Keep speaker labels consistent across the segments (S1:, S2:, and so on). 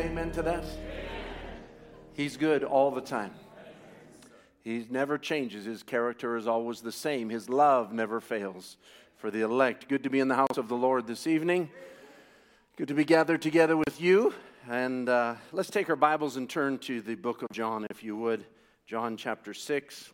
S1: say amen to that? He's good all the time. He never changes. His character is always the same. His love never fails for the elect. Good to be in the house of the Lord this evening. Good to be gathered together with you. And uh, let's take our Bibles and turn to the book of John, if you would. John chapter 6.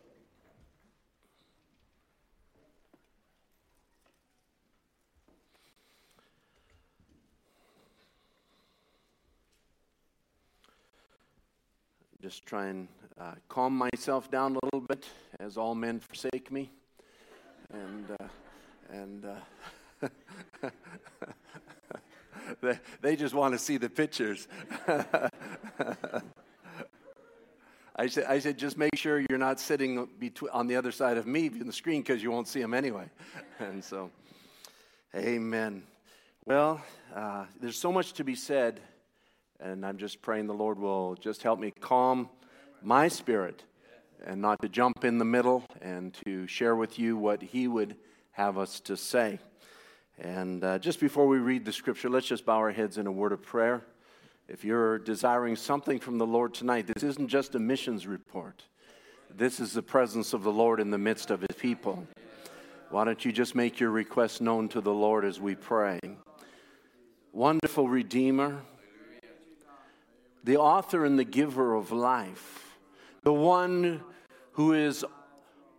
S1: Just try and uh, calm myself down a little bit as all men forsake me. And, uh, and uh, they, they just want to see the pictures. I said, I said, just make sure you're not sitting on the other side of me in the screen because you won't see them anyway. And so, amen. Well, uh, there's so much to be said and I'm just praying the Lord will just help me calm my spirit and not to jump in the middle and to share with you what He would have us to say. And uh, just before we read the scripture, let's just bow our heads in a word of prayer. If you're desiring something from the Lord tonight, this isn't just a missions report. This is the presence of the Lord in the midst of His people. Why don't you just make your request known to the Lord as we pray? Wonderful Redeemer, the author and the giver of life, the one who is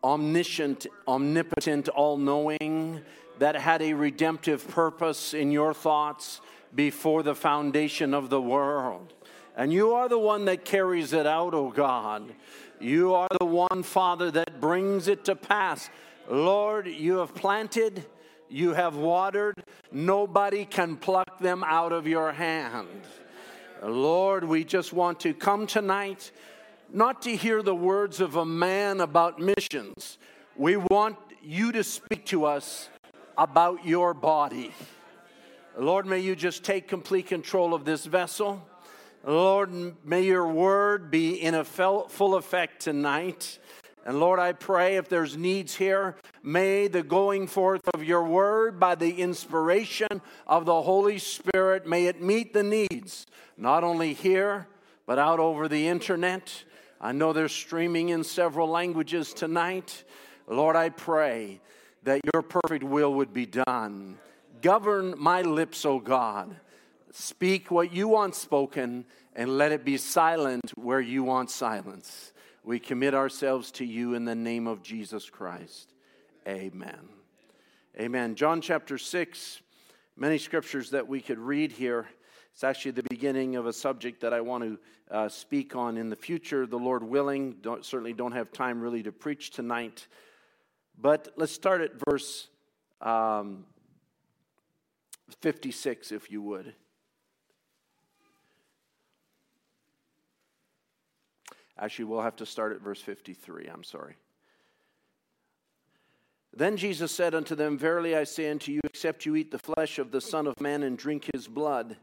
S1: omniscient, omnipotent, all knowing, that had a redemptive purpose in your thoughts before the foundation of the world. And you are the one that carries it out, O oh God. You are the one, Father, that brings it to pass. Lord, you have planted, you have watered, nobody can pluck them out of your hand. Lord, we just want to come tonight not to hear the words of a man about missions. We want you to speak to us about your body. Lord, may you just take complete control of this vessel. Lord, may your word be in a full effect tonight. And Lord, I pray if there's needs here, may the going forth of your word by the inspiration of the Holy Spirit, may it meet the needs, not only here, but out over the internet. I know they're streaming in several languages tonight. Lord, I pray that your perfect will would be done. Govern my lips, O God. Speak what you want spoken, and let it be silent where you want silence. We commit ourselves to you in the name of Jesus Christ. Amen. Amen. John chapter 6, many scriptures that we could read here. It's actually the beginning of a subject that I want to uh, speak on in the future, the Lord willing. Don't, certainly don't have time really to preach tonight. But let's start at verse um, 56, if you would. Actually, we'll have to start at verse 53. I'm sorry. Then Jesus said unto them, Verily I say unto you, except you eat the flesh of the Son of Man and drink his blood,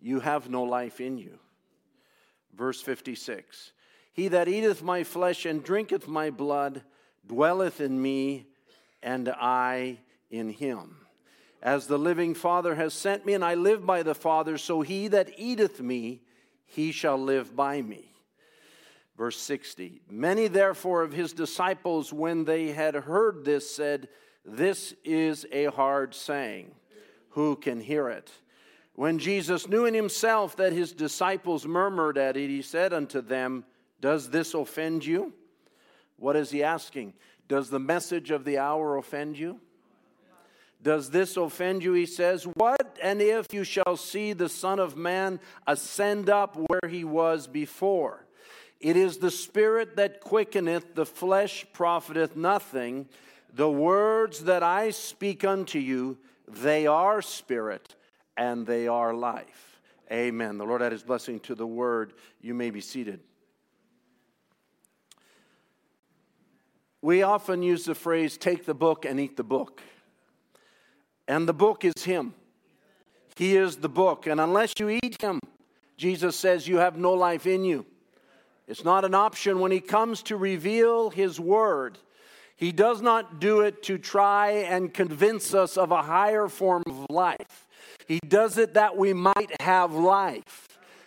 S1: you have no life in you. Verse 56 He that eateth my flesh and drinketh my blood dwelleth in me, and I in him. As the living Father has sent me, and I live by the Father, so he that eateth me, he shall live by me. Verse 60 Many therefore of his disciples, when they had heard this, said, This is a hard saying. Who can hear it? When Jesus knew in himself that his disciples murmured at it, he said unto them, Does this offend you? What is he asking? Does the message of the hour offend you? Does this offend you? He says, What and if you shall see the Son of Man ascend up where he was before? It is the Spirit that quickeneth, the flesh profiteth nothing. The words that I speak unto you, they are spirit and they are life. Amen. The Lord add his blessing to the word. You may be seated. We often use the phrase take the book and eat the book. And the book is Him. He is the book. And unless you eat Him, Jesus says you have no life in you. It's not an option when He comes to reveal His Word. He does not do it to try and convince us of a higher form of life. He does it that we might have life.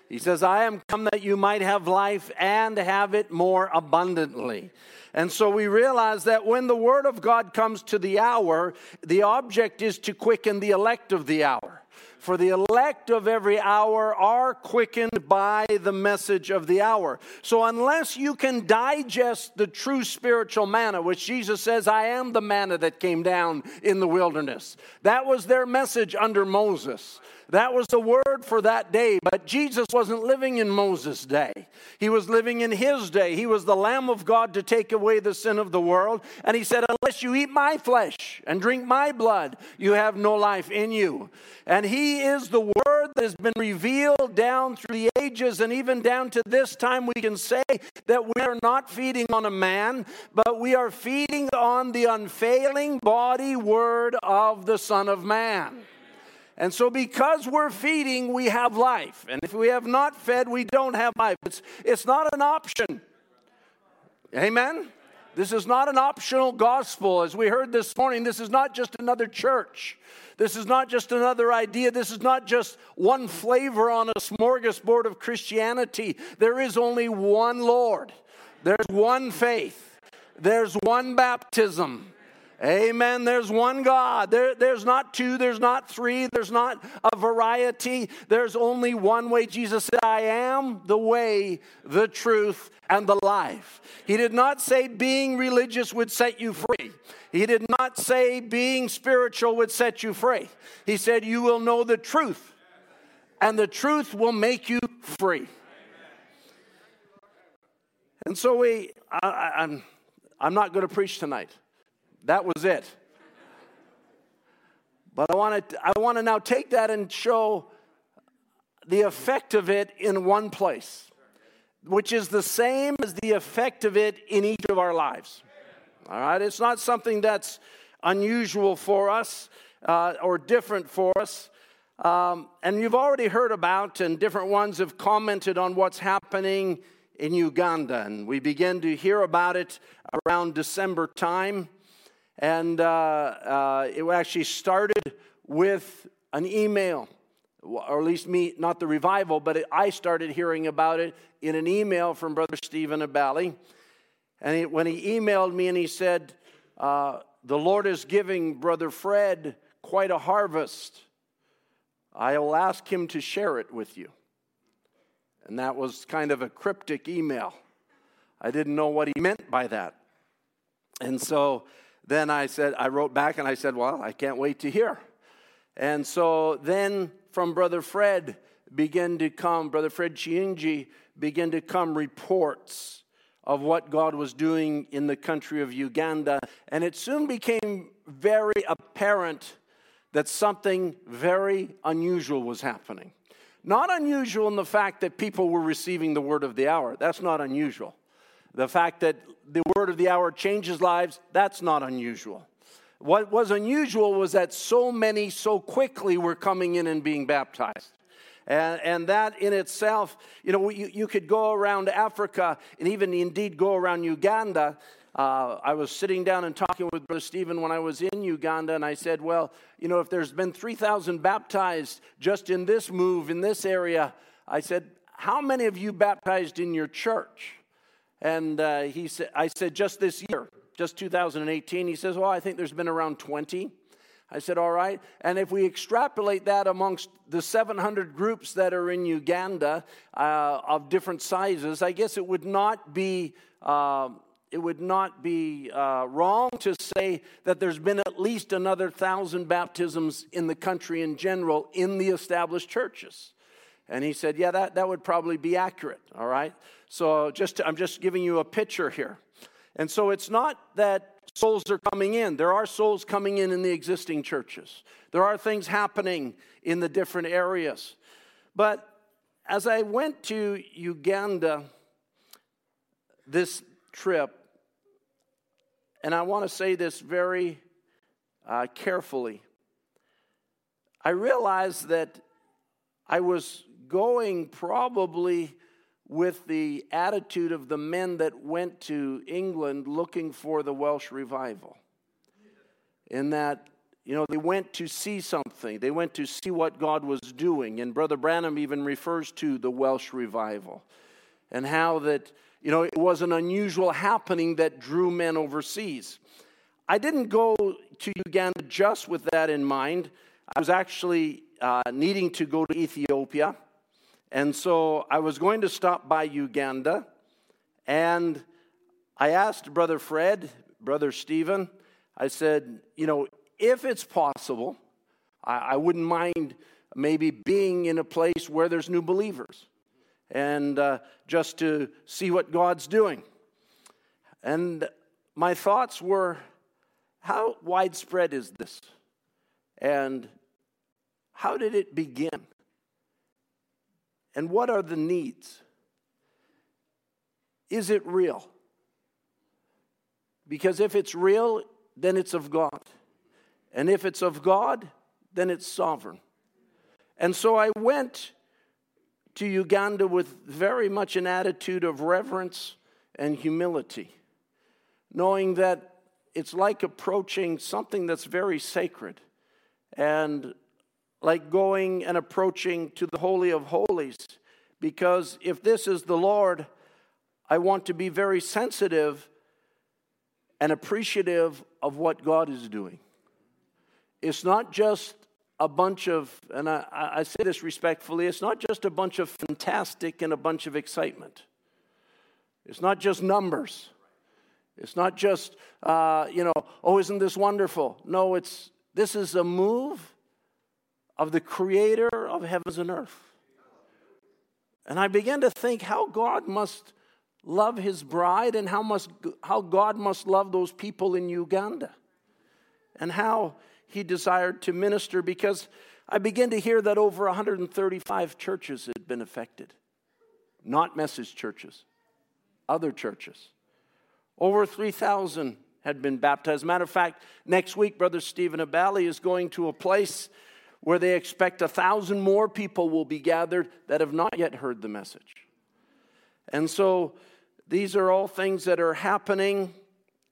S1: He says, I am come that you might have life and have it more abundantly. And so we realize that when the Word of God comes to the hour, the object is to quicken the elect of the hour. For the elect of every hour are quickened by the message of the hour. So, unless you can digest the true spiritual manna, which Jesus says, I am the manna that came down in the wilderness, that was their message under Moses. That was the word for that day. But Jesus wasn't living in Moses' day. He was living in his day. He was the Lamb of God to take away the sin of the world. And he said, Unless you eat my flesh and drink my blood, you have no life in you. And he is the word that has been revealed down through the ages. And even down to this time, we can say that we are not feeding on a man, but we are feeding on the unfailing body word of the Son of Man. And so, because we're feeding, we have life. And if we have not fed, we don't have life. It's, it's not an option. Amen? This is not an optional gospel. As we heard this morning, this is not just another church. This is not just another idea. This is not just one flavor on a smorgasbord of Christianity. There is only one Lord, there's one faith, there's one baptism. Amen. There's one God. There, there's not two, there's not three, there's not a variety. There's only one way. Jesus said, I am the way, the truth, and the life. He did not say being religious would set you free. He did not say being spiritual would set you free. He said, You will know the truth, and the truth will make you free. And so we, I, I'm, I'm not going to preach tonight. That was it. But I want to I want to now take that and show the effect of it in one place, which is the same as the effect of it in each of our lives. All right, it's not something that's unusual for us uh, or different for us. Um, and you've already heard about, and different ones have commented on what's happening in Uganda. And we begin to hear about it around December time. And uh, uh, it actually started with an email, or at least me, not the revival, but it, I started hearing about it in an email from Brother Stephen Abali. And he, when he emailed me and he said, uh, The Lord is giving Brother Fred quite a harvest. I will ask him to share it with you. And that was kind of a cryptic email. I didn't know what he meant by that. And so then I said, I wrote back and I said, Well, I can't wait to hear. And so then from Brother Fred began to come, Brother Fred Chiinji began to come reports of what God was doing in the country of Uganda. And it soon became very apparent that something very unusual was happening. Not unusual in the fact that people were receiving the word of the hour. That's not unusual. The fact that the word of the hour changes lives, that's not unusual. What was unusual was that so many so quickly were coming in and being baptized. And, and that in itself, you know, you, you could go around Africa and even indeed go around Uganda. Uh, I was sitting down and talking with Brother Stephen when I was in Uganda, and I said, Well, you know, if there's been 3,000 baptized just in this move, in this area, I said, How many of you baptized in your church? And uh, he said, I said, just this year, just 2018. He says, well, I think there's been around 20. I said, all right. And if we extrapolate that amongst the 700 groups that are in Uganda uh, of different sizes, I guess it would not be. Uh, it would not be uh, wrong to say that there's been at least another thousand baptisms in the country in general in the established churches. And he said, Yeah, that, that would probably be accurate, all right? So just I'm just giving you a picture here. And so it's not that souls are coming in. There are souls coming in in the existing churches. There are things happening in the different areas. But as I went to Uganda this trip, and I want to say this very uh, carefully, I realized that I was going probably with the attitude of the men that went to England looking for the Welsh revival. In that you know, they went to see something. They went to see what God was doing. And Brother Branham even refers to the Welsh revival and how that, you know, it was an unusual happening that drew men overseas. I didn't go to Uganda just with that in mind. I was actually uh, needing to go to Ethiopia. And so I was going to stop by Uganda. And I asked Brother Fred, Brother Stephen, I said, you know, if it's possible, I, I wouldn't mind maybe being in a place where there's new believers and uh, just to see what God's doing. And my thoughts were how widespread is this? And how did it begin? And what are the needs? Is it real? Because if it's real, then it's of God. And if it's of God, then it's sovereign. And so I went to Uganda with very much an attitude of reverence and humility, knowing that it's like approaching something that's very sacred and like going and approaching to the Holy of Holies. Because if this is the Lord, I want to be very sensitive and appreciative of what God is doing. It's not just a bunch of, and I, I, say this respectfully, it's not just a bunch of fantastic and a bunch of excitement. It's not just numbers. It's not just, uh, you know, oh, isn't this wonderful? No, it's, this is a move of the creator of heavens and earth. And I began to think how God must love his bride and how, must, how God must love those people in Uganda and how he desired to minister because I began to hear that over 135 churches had been affected. Not message churches, other churches. Over 3,000 had been baptized. Matter of fact, next week, Brother Stephen Abali is going to a place where they expect a thousand more people will be gathered that have not yet heard the message. And so these are all things that are happening,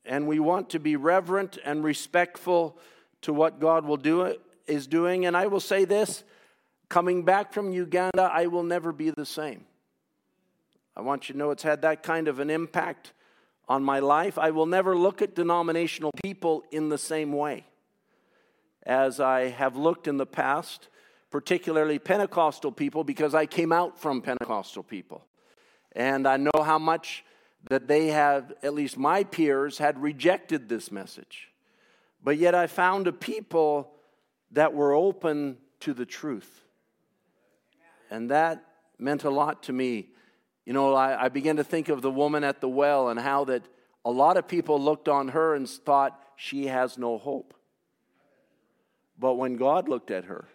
S1: and we want to be reverent and respectful to what God will do is doing. And I will say this coming back from Uganda, I will never be the same. I want you to know it's had that kind of an impact on my life. I will never look at denominational people in the same way as I have looked in the past, particularly Pentecostal people, because I came out from Pentecostal people. And I know how much that they have, at least my peers, had rejected this message. But yet I found a people that were open to the truth. And that meant a lot to me. You know, I, I began to think of the woman at the well and how that a lot of people looked on her and thought she has no hope. But when God looked at her,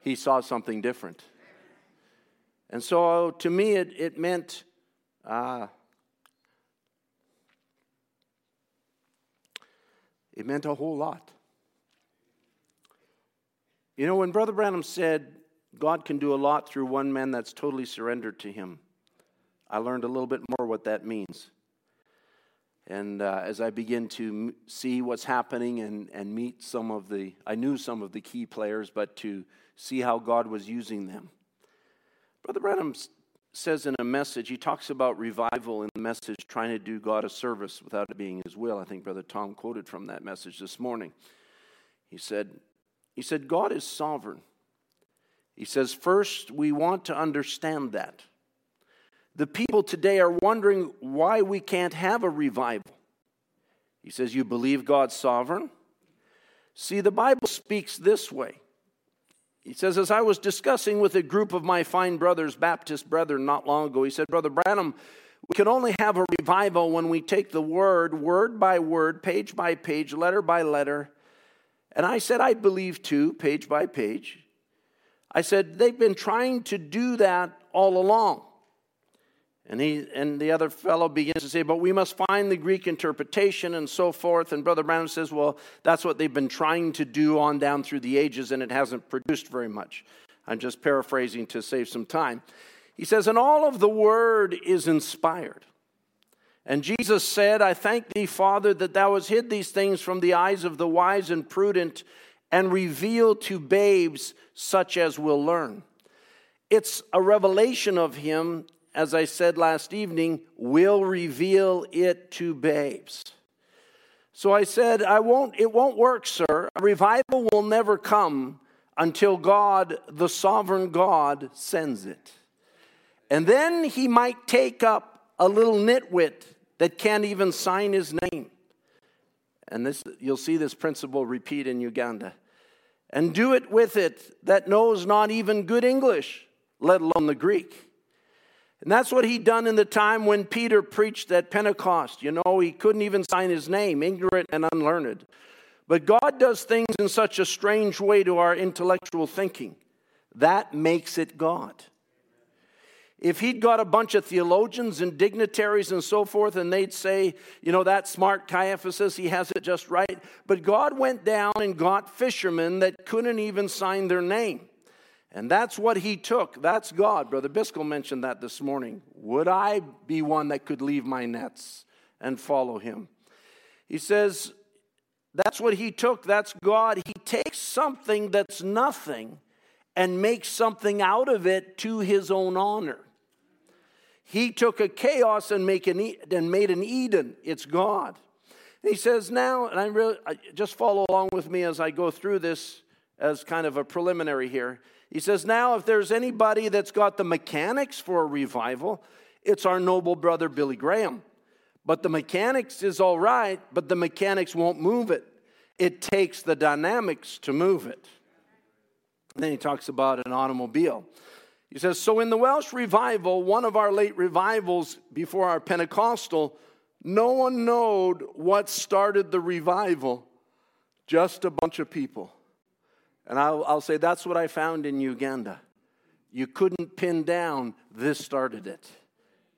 S1: he saw something different. And so to me, it, it meant uh, it meant a whole lot. You know, when Brother Branham said God can do a lot through one man that's totally surrendered to him, I learned a little bit more what that means. And uh, as I begin to m- see what's happening and, and meet some of the, I knew some of the key players, but to see how God was using them. Brother Branham says in a message, he talks about revival in the message, trying to do God a service without it being his will. I think Brother Tom quoted from that message this morning. He said, he said, God is sovereign. He says, first, we want to understand that. The people today are wondering why we can't have a revival. He says, You believe God's sovereign? See, the Bible speaks this way. He says, As I was discussing with a group of my fine brothers, Baptist brethren, not long ago, he said, Brother Branham, we can only have a revival when we take the word, word by word, page by page, letter by letter. And I said, I believe too, page by page. I said, they've been trying to do that all along. And, he, and the other fellow begins to say, but we must find the Greek interpretation and so forth. And Brother Branham says, well, that's what they've been trying to do on down through the ages, and it hasn't produced very much. I'm just paraphrasing to save some time. He says, and all of the word is inspired. And Jesus said, I thank thee, Father, that thou hast hid these things from the eyes of the wise and prudent and revealed to babes such as will learn. It's a revelation of him, as I said last evening, will reveal it to babes. So I said, I won't, it won't work, sir. A revival will never come until God, the sovereign God, sends it. And then he might take up a little nitwit that can't even sign his name. And this, you'll see this principle repeat in Uganda. And do it with it that knows not even good English, let alone the Greek. And that's what he done in the time when Peter preached at Pentecost. You know, he couldn't even sign his name, ignorant and unlearned. But God does things in such a strange way to our intellectual thinking. That makes it God. If he'd got a bunch of theologians and dignitaries and so forth, and they'd say, you know, that smart Caiaphas, he has it just right. But God went down and got fishermen that couldn't even sign their name. And that's what he took. That's God. Brother Biscoe mentioned that this morning. Would I be one that could leave my nets and follow him? He says, that's what he took. That's God. He takes something that's nothing and makes something out of it to his own honor. He took a chaos and, make an, and made an Eden. It's God. And he says now, and I really I, just follow along with me as I go through this as kind of a preliminary here. He says, now if there's anybody that's got the mechanics for a revival, it's our noble brother Billy Graham. But the mechanics is all right, but the mechanics won't move it. It takes the dynamics to move it. And then he talks about an automobile. He says, So in the Welsh revival, one of our late revivals before our Pentecostal, no one knowed what started the revival, just a bunch of people. And I'll, I'll say that's what I found in Uganda. You couldn't pin down this started it.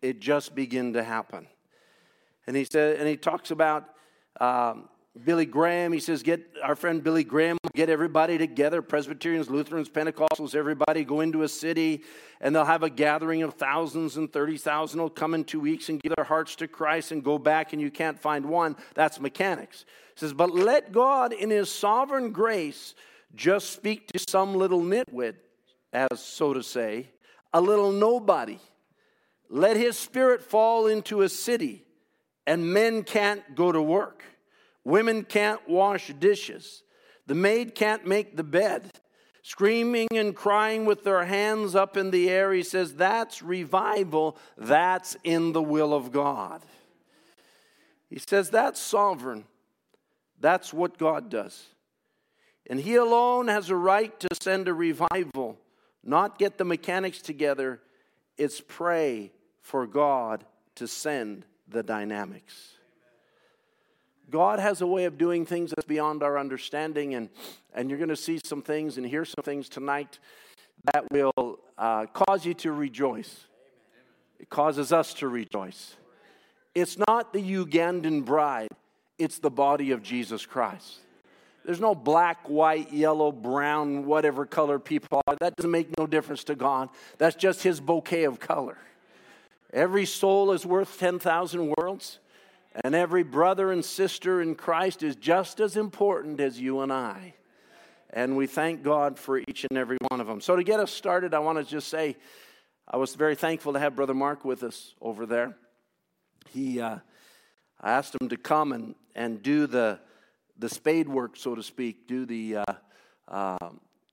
S1: It just began to happen. And he said, and he talks about um, Billy Graham, he says, get our friend Billy Graham, get everybody together, Presbyterians, Lutherans, Pentecostals, everybody go into a city, and they'll have a gathering of thousands and 30,000 will come in two weeks and give their hearts to Christ and go back, and you can't find one. That's mechanics. He says, but let God, in his sovereign grace, just speak to some little nitwit, as so to say, a little nobody. Let his spirit fall into a city, and men can't go to work. Women can't wash dishes. The maid can't make the bed. Screaming and crying with their hands up in the air, he says, That's revival. That's in the will of God. He says, That's sovereign. That's what God does. And He alone has a right to send a revival, not get the mechanics together. It's pray for God to send the dynamics. God has a way of doing things that's beyond our understanding, and, and you're going to see some things and hear some things tonight that will uh, cause you to rejoice. It causes us to rejoice. It's not the Ugandan bride, it's the body of Jesus Christ. There's no black, white, yellow, brown, whatever color people are. That doesn't make no difference to God. That's just His bouquet of color. Every soul is worth 10,000 worlds. And every brother and sister in Christ is just as important as you and I. And we thank God for each and every one of them. So, to get us started, I want to just say I was very thankful to have Brother Mark with us over there. He, uh, I asked him to come and, and do the, the spade work, so to speak, do the uh, uh,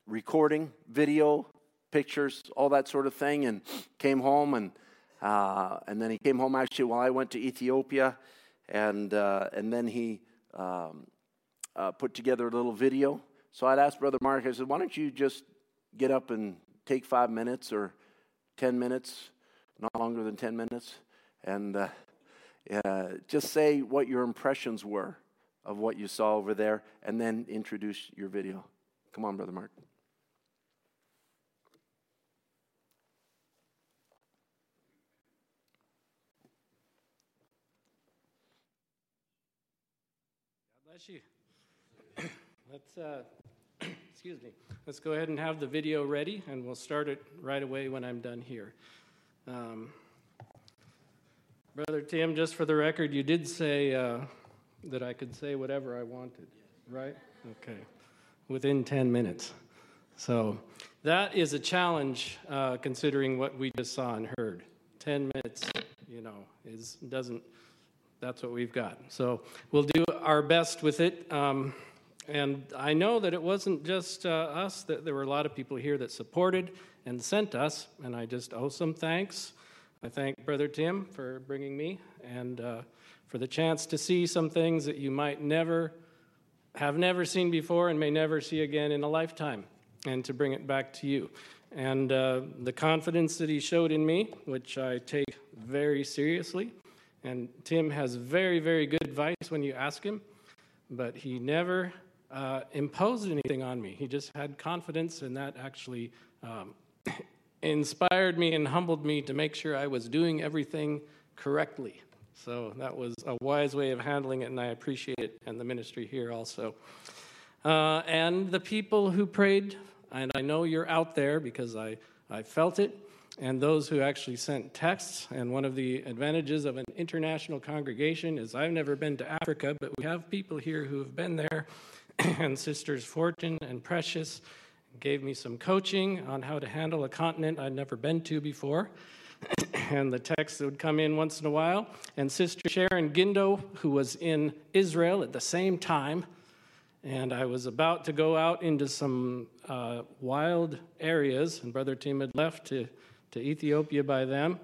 S1: recording, video, pictures, all that sort of thing, and came home. And, uh, and then he came home actually while I went to Ethiopia and, uh, and then he um, uh, put together a little video. So I'd asked Brother Mark, I said, why don't you just get up and take five minutes or 10 minutes, not longer than 10 minutes, and uh, just say what your impressions were of what you saw over there, and then introduce your video. Come on, Brother Mark.
S2: bless you. Let's, uh, excuse me, let's go ahead and have the video ready, and we'll start it right away when I'm done here. Um, Brother Tim, just for the record, you did say uh, that I could say whatever I wanted, right? Okay. Within 10 minutes. So that is a challenge uh, considering what we just saw and heard. 10 minutes, you know, is doesn't that's what we've got. So we'll do our best with it. Um, and I know that it wasn't just uh, us, that there were a lot of people here that supported and sent us, and I just owe some thanks. I thank Brother Tim for bringing me and uh, for the chance to see some things that you might never have never seen before and may never see again in a lifetime, and to bring it back to you. And uh, the confidence that he showed in me, which I take very seriously, and Tim has very, very good advice when you ask him, but he never uh, imposed anything on me. He just had confidence, and that actually um, inspired me and humbled me to make sure I was doing everything correctly. So that was a wise way of handling it, and I appreciate it, and the ministry here also. Uh, and the people who prayed, and I know you're out there because I, I felt it and those who actually sent texts. And one of the advantages of an international congregation is I've never been to Africa, but we have people here who have been there. and Sisters Fortune and Precious gave me some coaching on how to handle a continent I'd never been to before. and the texts would come in once in a while. And Sister Sharon Gindo, who was in Israel at the same time, and I was about to go out into some uh, wild areas, and Brother Tim had left to to Ethiopia by them.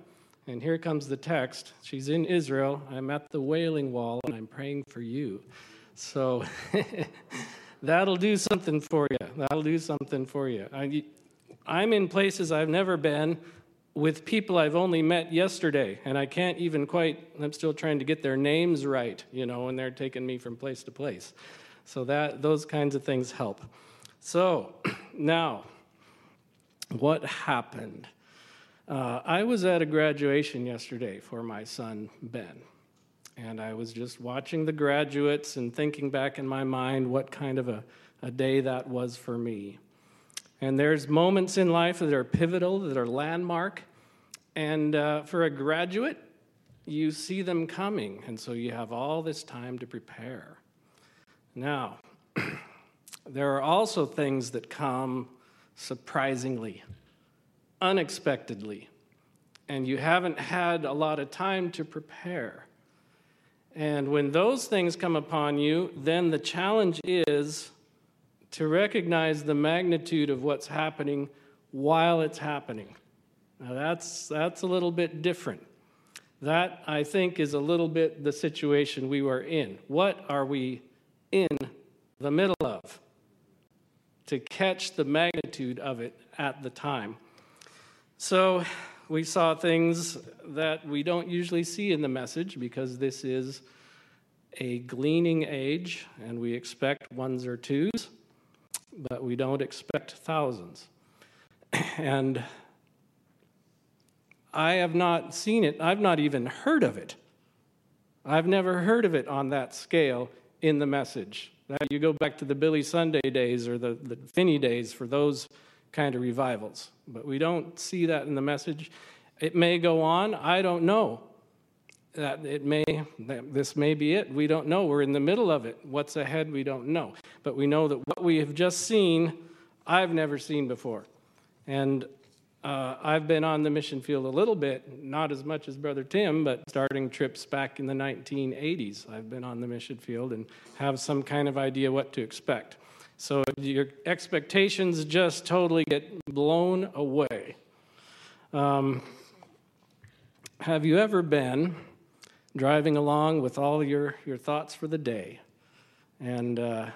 S2: And here comes the text. She's in Israel. I'm at the Wailing Wall and I'm praying for you. So that'll do something for you. That'll do something for you. I, I'm in places I've never been with people I've only met yesterday, and I can't even quite, I'm still trying to get their names right, you know, when they're taking me from place to place. So that those kinds of things help. So now, what happened? Uh, I was at a graduation yesterday for my son, Ben. And I was just watching the graduates and thinking back in my mind what kind of a, a day that was for me. And there's moments in life that are pivotal, that are landmark. And uh, for a graduate, you see them coming. And so you have all this time to prepare. Now, there are also things that come surprisingly unexpectedly, and you haven't had a lot of time to prepare. And when those things come upon you, then the challenge is to recognize the magnitude of what's happening while it's happening. Now, that's, that's a little bit different. That, I think, is a little bit the situation we were in. What are we in the middle of? To catch the magnitude of it at the time. So we saw things that we don't usually see in the message because this is a gleaning age and we expect ones or twos, but we don't expect thousands. And I have not seen it, I've not even heard of it. I've never heard of it on that scale in the message. You go back to the Billy Sunday days or the, the Finney days for those kind of revivals. But we don't see that in the message. It may go on, I don't know. That it may that this may be it. We don't know. We're in the middle of it. What's ahead, we don't know. But we know that what we have just seen, I've never seen before. And uh, I've been on the mission field a little bit, not as much as Brother Tim, but starting trips back in the 1980s. I've been on the mission field and have some kind of idea what to expect. So your expectations just totally get blown away. Um, have you ever been driving along with all your, your thoughts for the day and uh,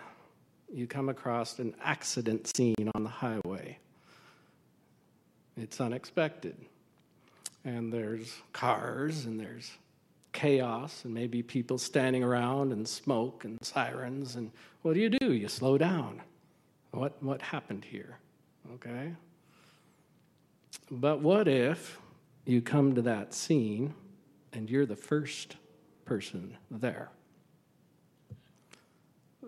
S2: you come across an accident scene on the highway? It's unexpected. And there's cars and there's chaos and maybe people standing around and smoke and sirens. And what do you do? You slow down. What, what happened here? Okay? But what if you come to that scene and you're the first person there?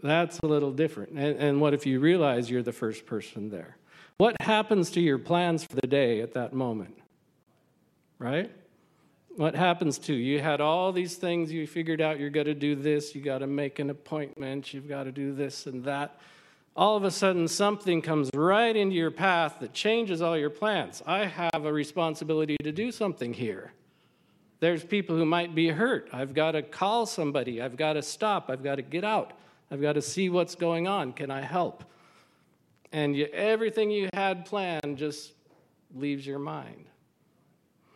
S2: That's a little different. And, and what if you realize you're the first person there? What happens to your plans for the day at that moment? Right? what happens to you? You had all these things, you figured out you're going to do this, you got to make an appointment, you've got to do this and that. All of a sudden, something comes right into your path that changes all your plans. I have a responsibility to do something here. There's people who might be hurt. I've got to call somebody. I've got to stop. I've got to get out. I've got to see what's going on. Can I help? And you, everything you had planned just leaves your mind.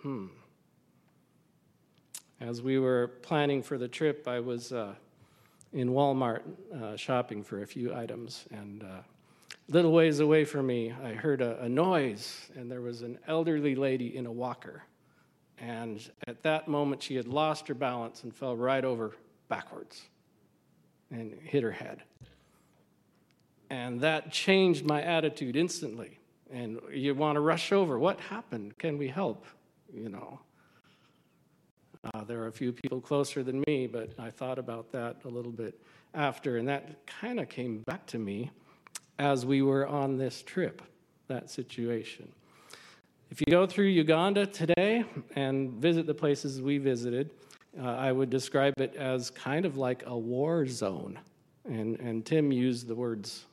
S2: Hmm. As we were planning for the trip, I was uh, in Walmart uh, shopping for a few items, and uh, little ways away from me, I heard a, a noise, and there was an elderly lady in a walker. And at that moment, she had lost her balance and fell right over backwards and hit her head. And that changed my attitude instantly. And you want to rush over. What happened? Can we help? You know. Uh, there are a few people closer than me, but I thought about that a little bit after, and that kind of came back to me as we were on this trip, that situation. If you go through Uganda today and visit the places we visited, uh, I would describe it as kind of like a war zone. And, and Tim used the words,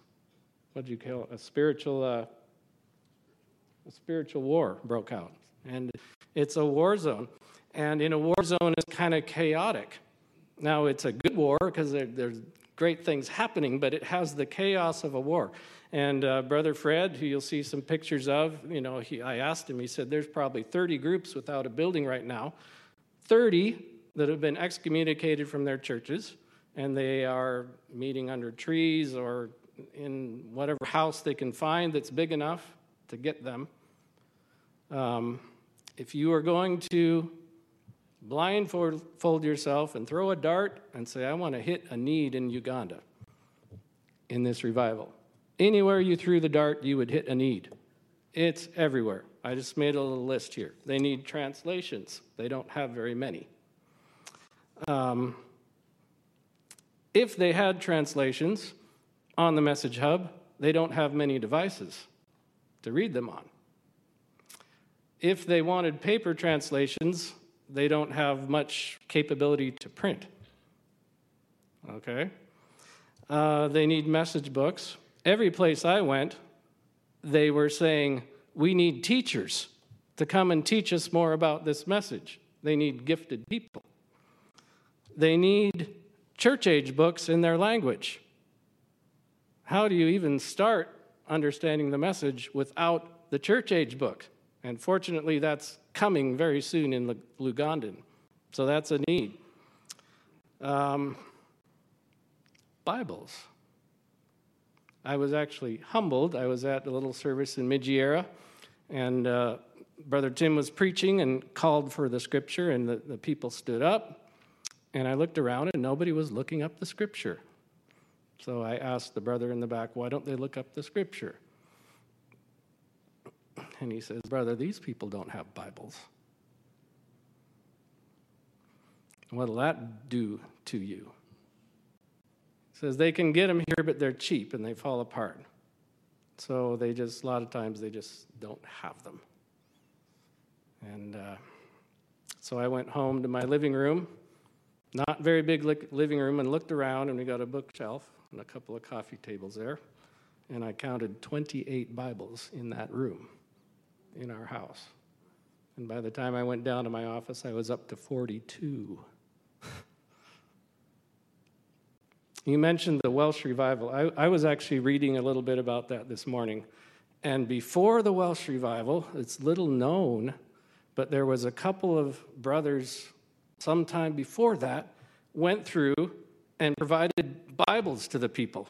S2: what do you call it? A spiritual, uh, a spiritual war broke out. And it's a war zone. And in a war zone, it's kind of chaotic. Now, it's a good war because there, there's great things happening, but it has the chaos of a war. And uh, Brother Fred, who you'll see some pictures of, you know, he, I asked him, he said, there's probably 30 groups without a building right now, 30 that have been excommunicated from their churches, and they are meeting under trees or in whatever house they can find that's big enough to get them. Um, if you are going to blindfold yourself and throw a dart and say, I want to hit a need in Uganda in this revival, Anywhere you threw the dart, you would hit a need. It's everywhere. I just made a little list here. They need translations, they don't have very many. Um, if they had translations on the Message Hub, they don't have many devices to read them on. If they wanted paper translations, they don't have much capability to print. Okay? Uh, they need message books every place I went, they were saying, We need teachers to come and teach us more about this message. They need gifted people. They need church age books in their language. How do you even start understanding the message without the church age book? And fortunately, that's coming very soon in Lugandan. So that's a need. Um, Bibles. I was actually humbled. I was at a little service in Migiera, and uh, Brother Tim was preaching and called for the scripture, and the, the people stood up. And I looked around, and nobody was looking up the scripture. So I asked the brother in the back, why don't they look up the scripture? And he says, Brother, these people don't have Bibles. What'll that do to you? He says they can get them here, but they're cheap and they fall apart. So they just, a lot of times, they just don't have them. And uh, so I went home to my living room, not very big li- living room, and looked around, and we got a bookshelf and a couple of coffee tables there. And I counted 28 Bibles in that room in our house. And by the time I went down to my office, I was up to 42. You mentioned the Welsh revival. I, I, was actually reading a little bit about that this morning. And before the Welsh revival, it's little known, but there was a couple of brothers sometime before that went through and provided Bibles to the people.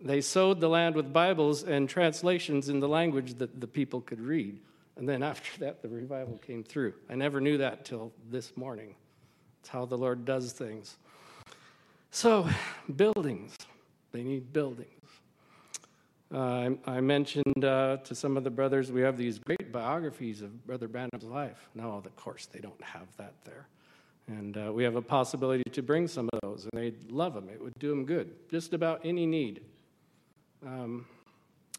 S2: they sowed the land with Bibles and translations in the language that the people could read. And then after that, the revival came through. I never knew that till this morning. It's how the Lord does things. So, buildings. They need buildings. Uh, I, I, mentioned uh, to some of the brothers, we have these great biographies of Brother Branham's life. No, of course, they don't have that there. And uh, we have a possibility to bring some of those, and they'd love them. It would do them good. Just about any need. Um,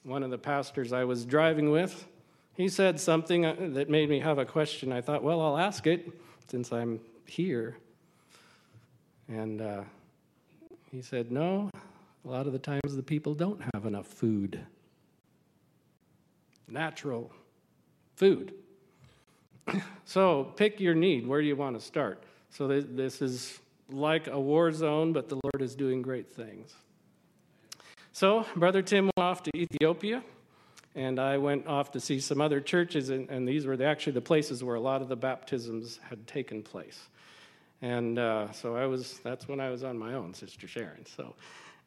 S2: one of the pastors I was driving with, he said something uh, that made me have a question. I thought, well, I'll ask it since I'm here. And uh, he said, no, a lot of the times the people don't have enough food. Natural food. so pick your need. Where do you want to start? So this is like a war zone, but the Lord is doing great things. So Brother Tim went off to Ethiopia, and I went off to see some other churches, and, and these were the, actually the places where a lot of the baptisms had taken place. And uh, so I was, that's when I was on my own, Sister Sharon. So,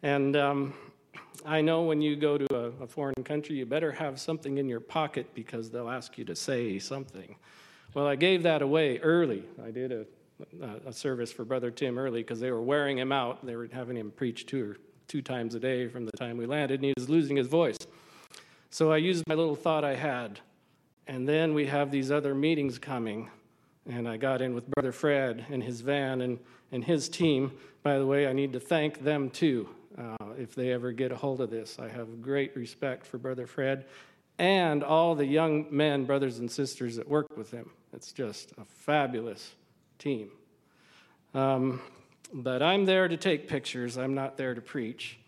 S2: and um, I know when you go to a, a, foreign country, you better have something in your pocket because they'll ask you to say something. Well, I gave that away early. I did a, a service for Brother Tim early because they were wearing him out. They were having him preach two, two times a day from the time we landed, and he was losing his voice. So I used my little thought I had. And then we have these other meetings coming. And I got in with Brother Fred and his van and, and his team. By the way, I need to thank them too uh, if they ever get a hold of this. I have great respect for Brother Fred and all the young men, brothers and sisters that work with him. It's just a fabulous team. Um, but I'm there to take pictures, I'm not there to preach.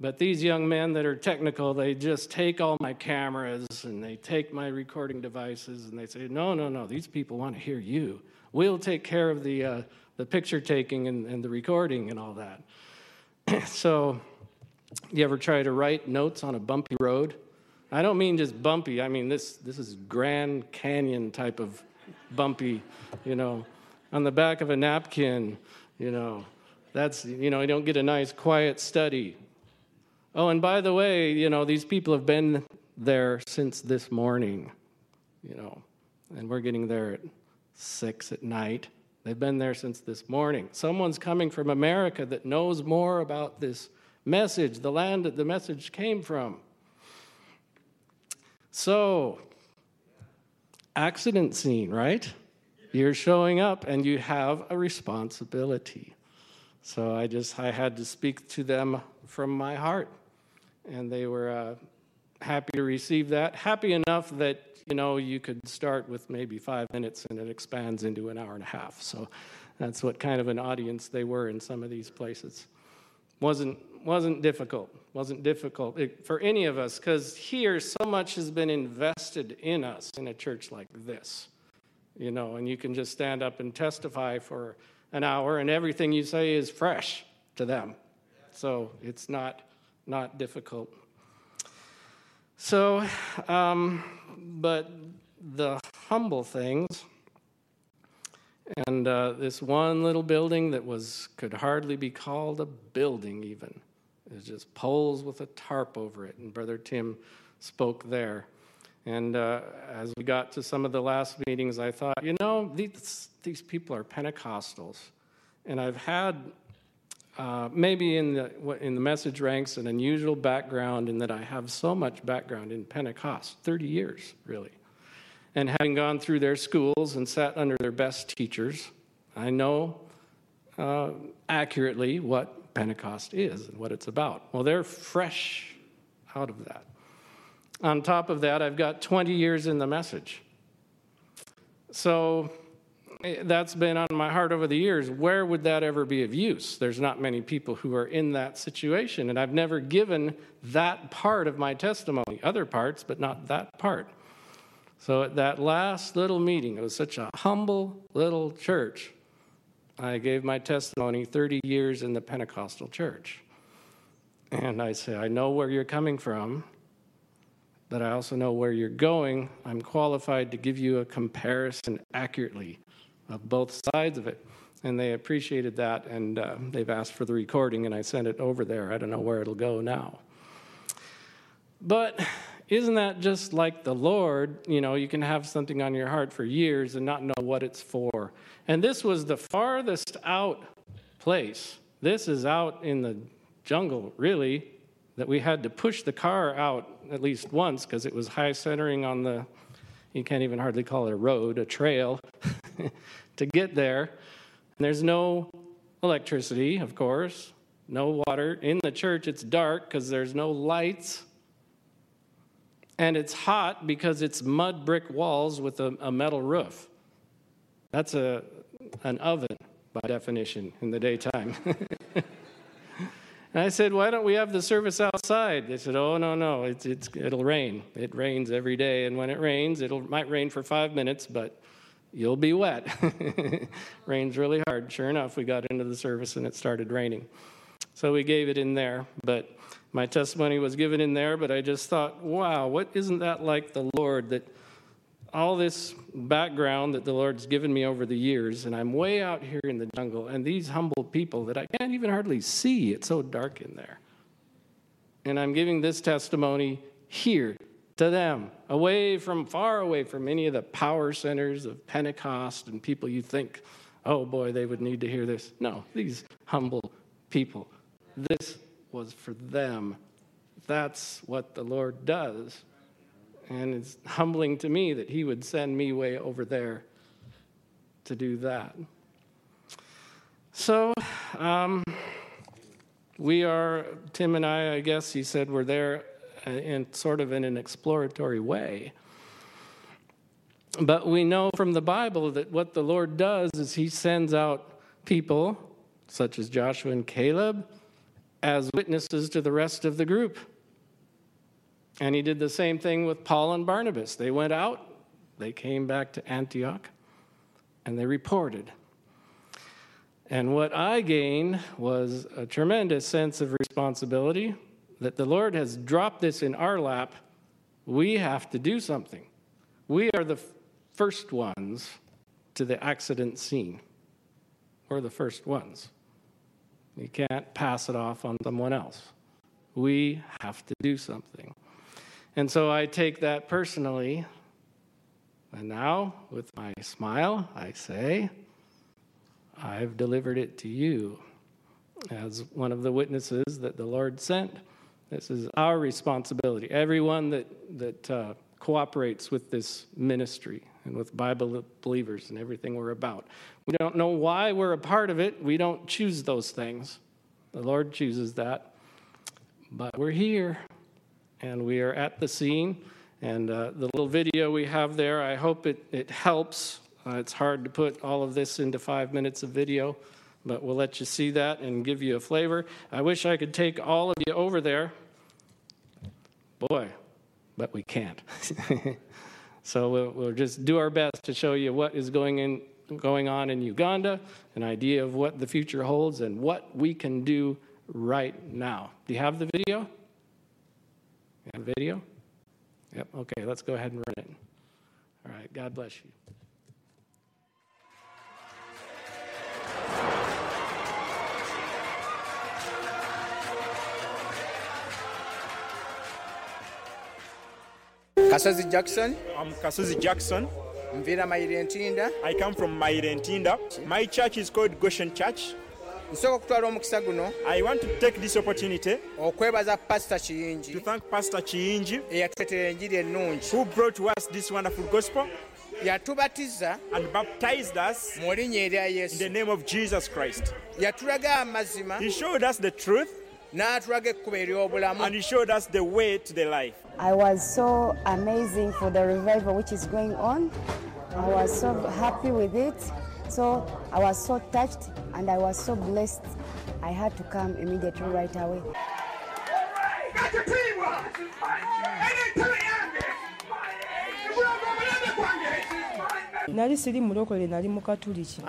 S2: But these young men that are technical, they just take all my cameras and they take my recording devices and they say, no, no, no, these people want to hear you. We'll take care of the, uh, the picture taking and, and the recording and all that. so, you ever try to write notes on a bumpy road? I don't mean just bumpy, I mean this, this is Grand Canyon type of bumpy, you know, on the back of a napkin, you know. That's, you know, you don't get a nice quiet study Oh, and by the way, you know, these people have been there since this morning, you know, and we're getting there at six at night. They've been there since this morning. Someone's coming from America that knows more about this message, the land that the message came from. So, accident scene, right? You're showing up and you have a responsibility. So I just I had to speak to them from my heart and they were uh, happy to receive that. Happy enough that you know you could start with maybe five minutes and it expands into an hour and a half. So that's what kind of an audience they were in some of these places. wasn't wasn't difficult. wasn't difficult for any of us because here so much has been invested in us in a church like this. You know, and you can just stand up and testify for an hour, and everything you say is fresh to them. So it's not not difficult. So, um, but the humble things, and uh, this one little building that was could hardly be called a building even. It was just poles with a tarp over it, and Brother Tim spoke there. And uh, as we got to some of the last meetings, I thought, you know, these, these people are Pentecostals. And I've had uh, maybe in the, in the message ranks an unusual background in that I have so much background in Pentecost, 30 years really. And having gone through their schools and sat under their best teachers, I know uh, accurately what Pentecost is and what it's about. Well, they're fresh out of that. On top of that, I've got 20 years in the message. So eh, that's been on my heart over the years. Where would that ever be of use? There's not many people who are in that situation, and I've never given that part of my testimony, other parts, but not that part. So at that last little meeting, it was such a humble little church. I gave my testimony 30 years in the Pentecostal church. And I say, I know where you're coming from, but I also know where you're going. I'm qualified to give you a comparison accurately of both sides of it. And they appreciated that, and uh, they've asked for the recording, and I sent it over there. I don't know where it'll go now. But isn't that just like the Lord? You know, you can have something on your heart for years and not know what it's for. And this was the farthest out place. This is out in the jungle, really, that we had to push the car out at least once because it was high centering on the, you can't even hardly call it a road, a trail. to get there. And there's no electricity, of course, no water. In the church, it's dark because there's no lights. and it's hot because it's mud brick walls with a, a metal roof. That's a, an oven by definition in the daytime. and I said, Why don't we have the service outside? They said, Oh, no, no, it's, it's, it'll rain. It rains every day, and when it rains, it might rain for five minutes, but you'll be wet. Rains really hard. Sure enough, we got into the service and it started raining. So we gave it in there, but my testimony was given in there, but I just thought, wow, what isn't that like the Lord that all this background that the Lord's given me over the years, and I'm way out here in the jungle, and these humble people that I can't even hardly see, it's so dark in there. And I'm giving this testimony here to them, away from, far away from any of the power centers of Pentecost and people you think, oh boy, they would need to hear this. No, these humble people. This was for them. That's what the Lord does. And it's humbling to me that He would send me way over there to do that. So, um, we are, Tim and I, I guess he said, we're there in sort of in an exploratory way. But we know from the Bible that what the Lord does is He sends out people, such as Joshua and Caleb, as witnesses to the rest of the group. And He did the same thing with Paul and Barnabas. They went out, they came back to Antioch, and they reported. And what I gained was a tremendous sense of responsibility that the Lord has dropped this in our lap. We have to do something. We are the first ones to the accident scene. We're the first ones. You can't pass it off on someone else. We have to do something. And so I take that personally. And now, with my smile, I say, I've delivered it to you as one of the witnesses that the Lord sent. This is our responsibility. Everyone that, that uh, cooperates with this ministry and with Bible believers and everything we're about. We don't know why we're a part of it. We don't choose those things. The Lord chooses that. But we're here and we are at the scene. And uh, the little video we have there, I hope it, it helps uh, it's hard to put all of this into five minutes of video, but we'll let you see that and give you a flavor. I wish I could take all of you over there. Boy, but we can't. so we'll, we'll, just do our best to show you what is going, in, going on in Uganda, an idea of what the future holds, and what we can do right now. Do you have the video? You have video? Yep, okay, let's go ahead and run it. All right, God bless you.
S3: Kasozi Jackson.
S4: I'm Kasozi Jackson.
S3: Mvira Mairentinda.
S4: I come from Mairentinda. My church is called Goshen Church.
S3: Nsooka okutwala omukisa guno
S4: I want to take this opportunity
S3: okwebaza pasita kiyingi
S4: to thank Pastor Chiyinji
S3: eyatuleetera enjiri ennungi
S4: who brought to us this wonderful gospel
S3: yatubatiza
S4: and baptized us
S3: mu linnya erya
S4: in the name of Jesus Christ.
S3: yatulaga amazima
S4: He showed us the truth
S3: n'atulaga ekkubo ery'obulamu
S4: and he showed us the way to the life.
S5: I was so amazing for the revival which is going on. I was so happy with it. So I was so touched and I was so blessed. I had to come immediately right away.
S6: nali siri mulokole nali mukatuliki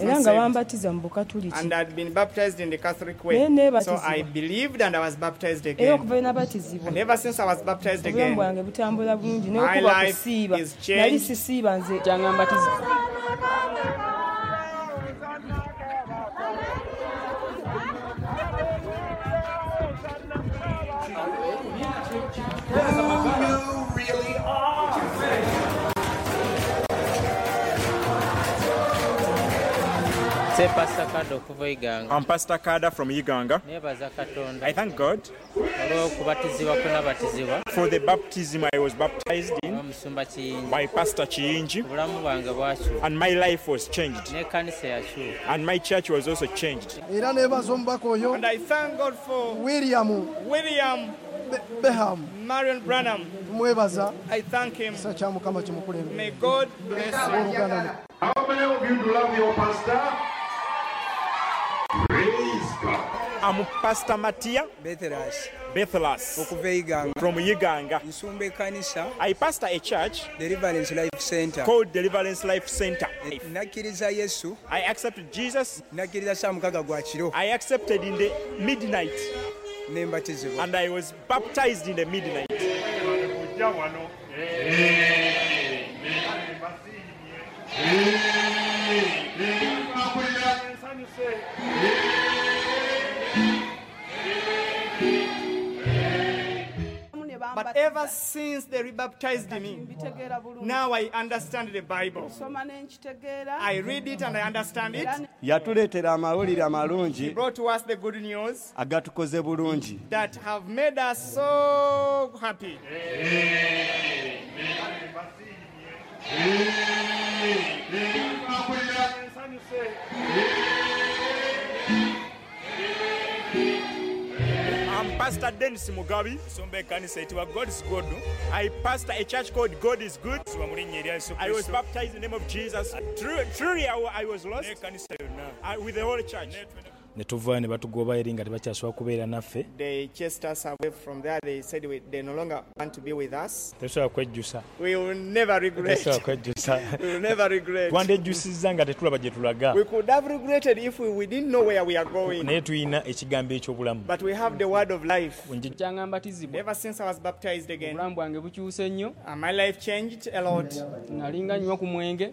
S6: era nga bambatiza mu bukatulikinaye
S7: nebatizibwaera
S6: okuva
S7: nenabatizibwaobulamu
S6: bwange butambula bulungi n'okuba kusiiba. nali sisiiba nze. Janga mbatizibwa
S8: Yeah.
S4: I'm Pastor Kada from Iganga.
S8: neebaza katonda.
S4: I thank God
S8: olw'okubatizibwa kwe nabatizibwa
S4: for the baptism I was baptized in
S8: n'omusumba kiyingi.
S4: by Pastor Chiyinji,
S8: obulamu bwange bwakyuka.
S4: And my life was changed, and my church was also changed.
S9: era neebaza omubaka oyo.
S7: And I thank God for
S9: william.
S7: William
S9: Beham.
S7: Marrion Branham.
S9: tumwebaza
S7: I thank him.
S9: ekisa kya mukama kimukulembere
S7: May God bless you.
S10: How many of you do love your pastor?
S4: I'm Pastor Matia
S3: betheras
S4: Bethelas
S3: okuva eiganga
S4: from Yiganga.
S3: nsumba ekkanisa
S4: I pastor a church
S3: deliverance life center
S4: called Deliverance Life Center.
S3: nakkiriza yesu
S4: I accepted Jesus.
S3: nakkiriza saa mukaga gwa kiro
S4: I accepted in the midnight
S3: ne mbatizibwa
S4: and I was baptized in the midnight.
S7: But ever since they rebaptized me, now I understand the Bible.
S6: soma ne nkitegeera
S7: I read it and I understand it.
S11: yatuleetera amawulire
S7: He
S11: amalungi
S7: brought to us the good news
S11: agatukoze bulungi
S7: that have made us so happy.
S4: I'm Pastor Dennis Mugabi. nsomba ekkanisa etibwa God's God. I pastor a church called God is Good. I was baptized in the name of Jesus. Truly, truly I, was lost. With the whole church.
S12: ne tuvayo ne batugoba eri nga tebakyasobola kubeera naffe. Tetusobola kwejjusa. Twandejjusizza nga tetulaba gye tulaga. Naye tulina ekigambo eky'obulamu.
S7: Kyaŋŋamba
S6: tizibwaobulamu bwange bukyuse nnyo. Nalinga nywa ku mwenge.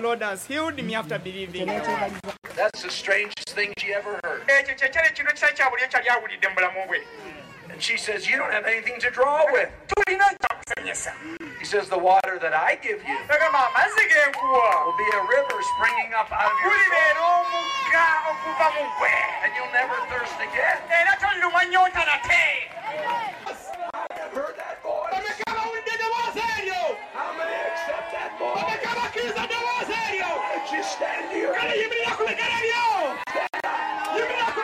S7: the Lord has healed me after believing.
S1: That's the strangest thing she ever heard.
S7: ekyo kye kyali ekintu ekitali kya buli ekyali awulidde mu bulamu bwe
S1: And she says, You don't have anything to draw with. He says, The water that I give you
S7: agamba amazzi genkuwa
S1: will be a river springing up out of your
S7: gulibeera
S1: soul,
S7: omugga okuva mu gwe
S1: and you'll never thirst again.
S7: era tolirumwa nnyonta nate
S1: Heard that voice?
S7: omeka abawulidde eddoboozi eryo
S1: How many accept that voice?
S7: Omeka abakkiriza eddoboozi eryo
S1: Would you stand to your
S7: kale
S1: feet?
S7: yimirira ku bigere byo yimirira ku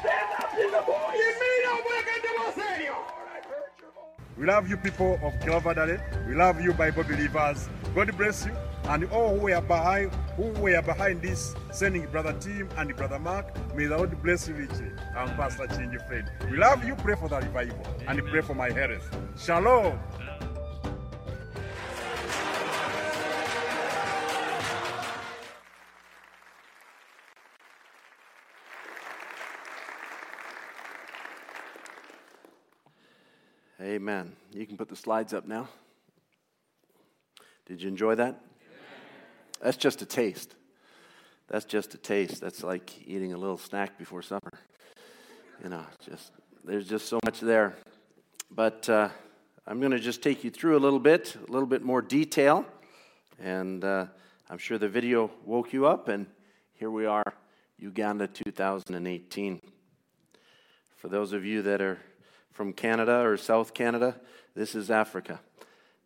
S1: Stand up in the voice.
S7: yimirira omuleka eddoboozi eryo
S10: We love you, people of Kilovadale. We love you, Bible believers. God bless you. And all who were behind, who were behind this, sending Brother Tim and Brother Mark, may the Lord bless you richly. I'm Pastor Change Friend. We love you. Pray for the revival and pray for my health. Shalom.
S1: Amen. You can put the slides up now. Did you enjoy that? That's just a taste. That's just a taste. That's like eating a little snack before supper. You know, just there's just so much there. But uh, I'm going to just take you through a little bit, a little bit more detail, and uh, I'm sure the video woke you up. And here we are, Uganda 2018. For those of you that are from Canada or South Canada, this is Africa,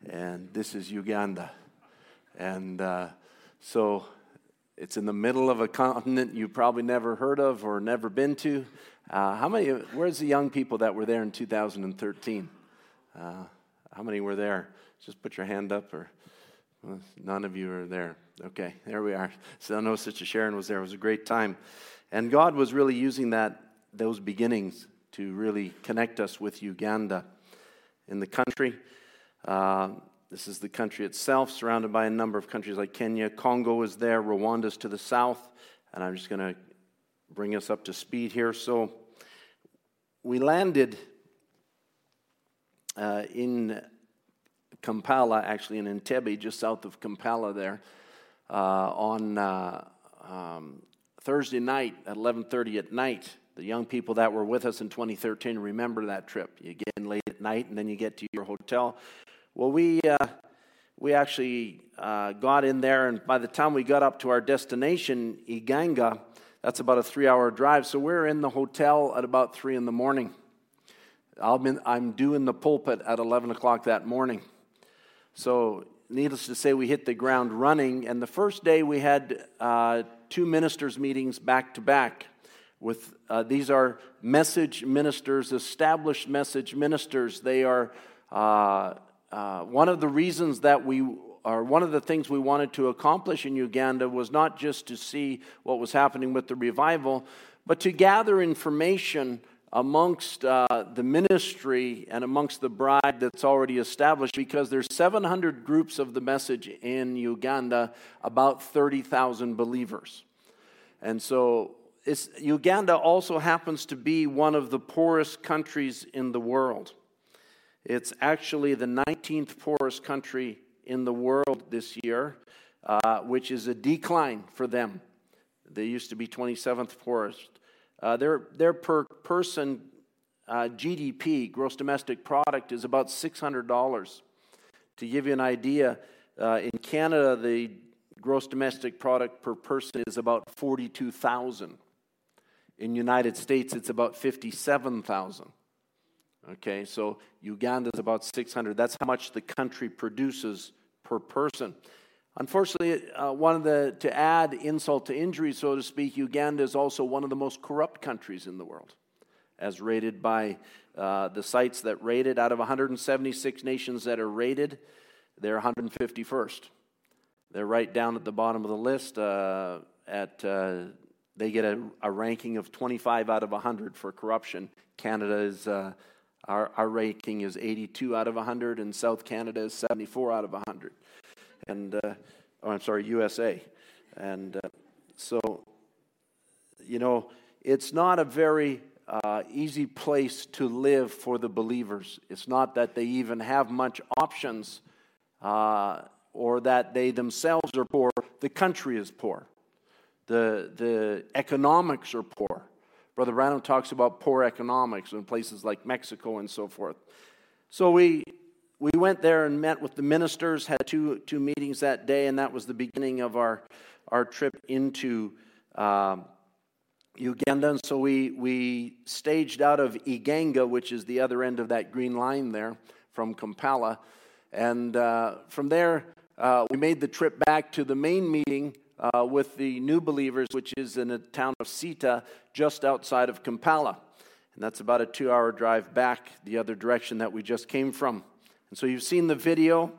S1: and this is Uganda. And uh, so it's in the middle of a continent you've probably never heard of or never been to. Uh, how many, where's the young people that were there in 2013? Uh, how many were there? Just put your hand up, or well, none of you are there. Okay, there we are. So I know Sister Sharon was there. It was a great time. And God was really using that, those beginnings to really connect us with Uganda in the country. Uh, this is the country itself, surrounded by a number of countries like Kenya. Congo is there, Rwanda's to the south. And I'm just going to bring us up to speed here. So we landed uh, in Kampala, actually in Entebbe, just south of Kampala there, uh, on uh, um, Thursday night at 11:30 at night. The young people that were with us in 2013 remember that trip. You get in late at night and then you get to your hotel. Well, we, uh, we actually uh, got in there, and by the time we got up to our destination, Iganga, that's about a three hour drive. So we're in the hotel at about three in the morning. I'm, I'm due in the pulpit at 11 o'clock that morning. So, needless to say, we hit the ground running. And the first day we had uh, two ministers' meetings back to back. With uh, these are message ministers, established message ministers. They are uh, uh one of the reasons that we or one of the things we wanted to accomplish in Uganda was not just to see what was happening with the revival, but to gather information amongst uh, the ministry and amongst the bride that's already established because there's 700 groups of the message in Uganda, about 30,000 believers. And so Uganda also happens to be one of the poorest countries in the world. It's actually the 19th poorest country in the world this year, uh, which is a decline for them. They used to be 27th poorest. Uh, their, their per person uh, GDP, gross domestic product, is about $600. To give you an idea, uh, in Canada, the gross domestic product per person is about 42,000. In United States, it's about 57,000. Okay, so Uganda is about 600. That's how much the country produces per person. Unfortunately, uh, one of the, to add insult to injury, so to speak, Uganda is also one of the most corrupt countries in the world, as rated by uh, the sites that rate it. Out of 176 nations that are rated, they're 151st. They're right down at the bottom of the list. Uh, at uh, they get a, a, ranking of 25 out of 100 for corruption. Canada is uh, our, our ranking is 82 out of 100, and South Canada is 74 out of 100 and uh, oh, I'm sorry, USA. And uh, so, you know, it's not a very uh, easy place to live for the believers. It's not that they even have much options uh, or that they themselves are poor. The country is poor. The, the economics are poor. Brother Branham talks about poor economics in places like Mexico and so forth. So we, we went there and met with the ministers, had two, two meetings that day, and that was the beginning of our, our trip into uh, Uganda. And so we, we staged out of Iganga, which is the other end of that green line there from Kampala. And uh, from there, uh, we made the trip back to the main meeting uh, with the new believers, which is in the town of Seeta, just outside of Kampala. And that's about a two hour drive back the other direction that we just came from. And so you've seen the video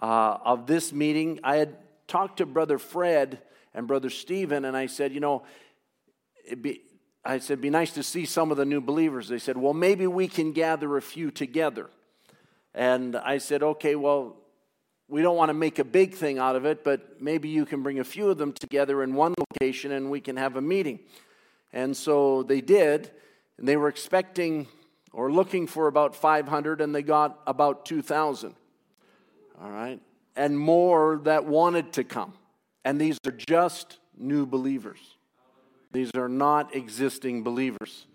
S1: uh, of this meeting. I had talked to Brother Fred and Brother Stephen, and I said, you know, be, I said, be nice to see some of the new believers. They said, well, maybe we can gather a few together. And I said, okay, well, we don't want to make a big thing out of it, but maybe you can bring a few of them together in one location and we can have a meeting. And so they did, and they were expecting or looking for about 500, and they got about 2,000. All right? And more that wanted to come. And these are just new believers. These are not existing believers.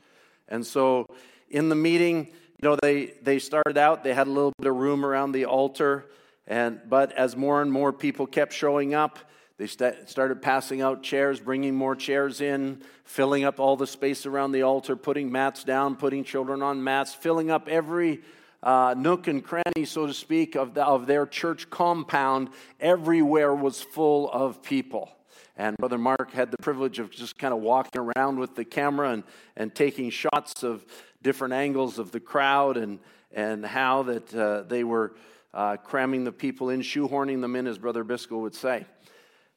S1: And so in the meeting, you know, they, they started out, they had a little bit of room around the altar. And, but as more and more people kept showing up, they st- started passing out chairs, bringing more chairs in, filling up all the space around the altar, putting mats down, putting children on mats, filling up every uh, nook and cranny, so to speak, of, the, of their church compound. Everywhere was full of people. And Brother Mark had the privilege of just kind of walking around with the camera and, and taking shots of different angles of the crowd and, and how that uh, they were uh, cramming the people in, shoehorning them in, as Brother Biscoe would say.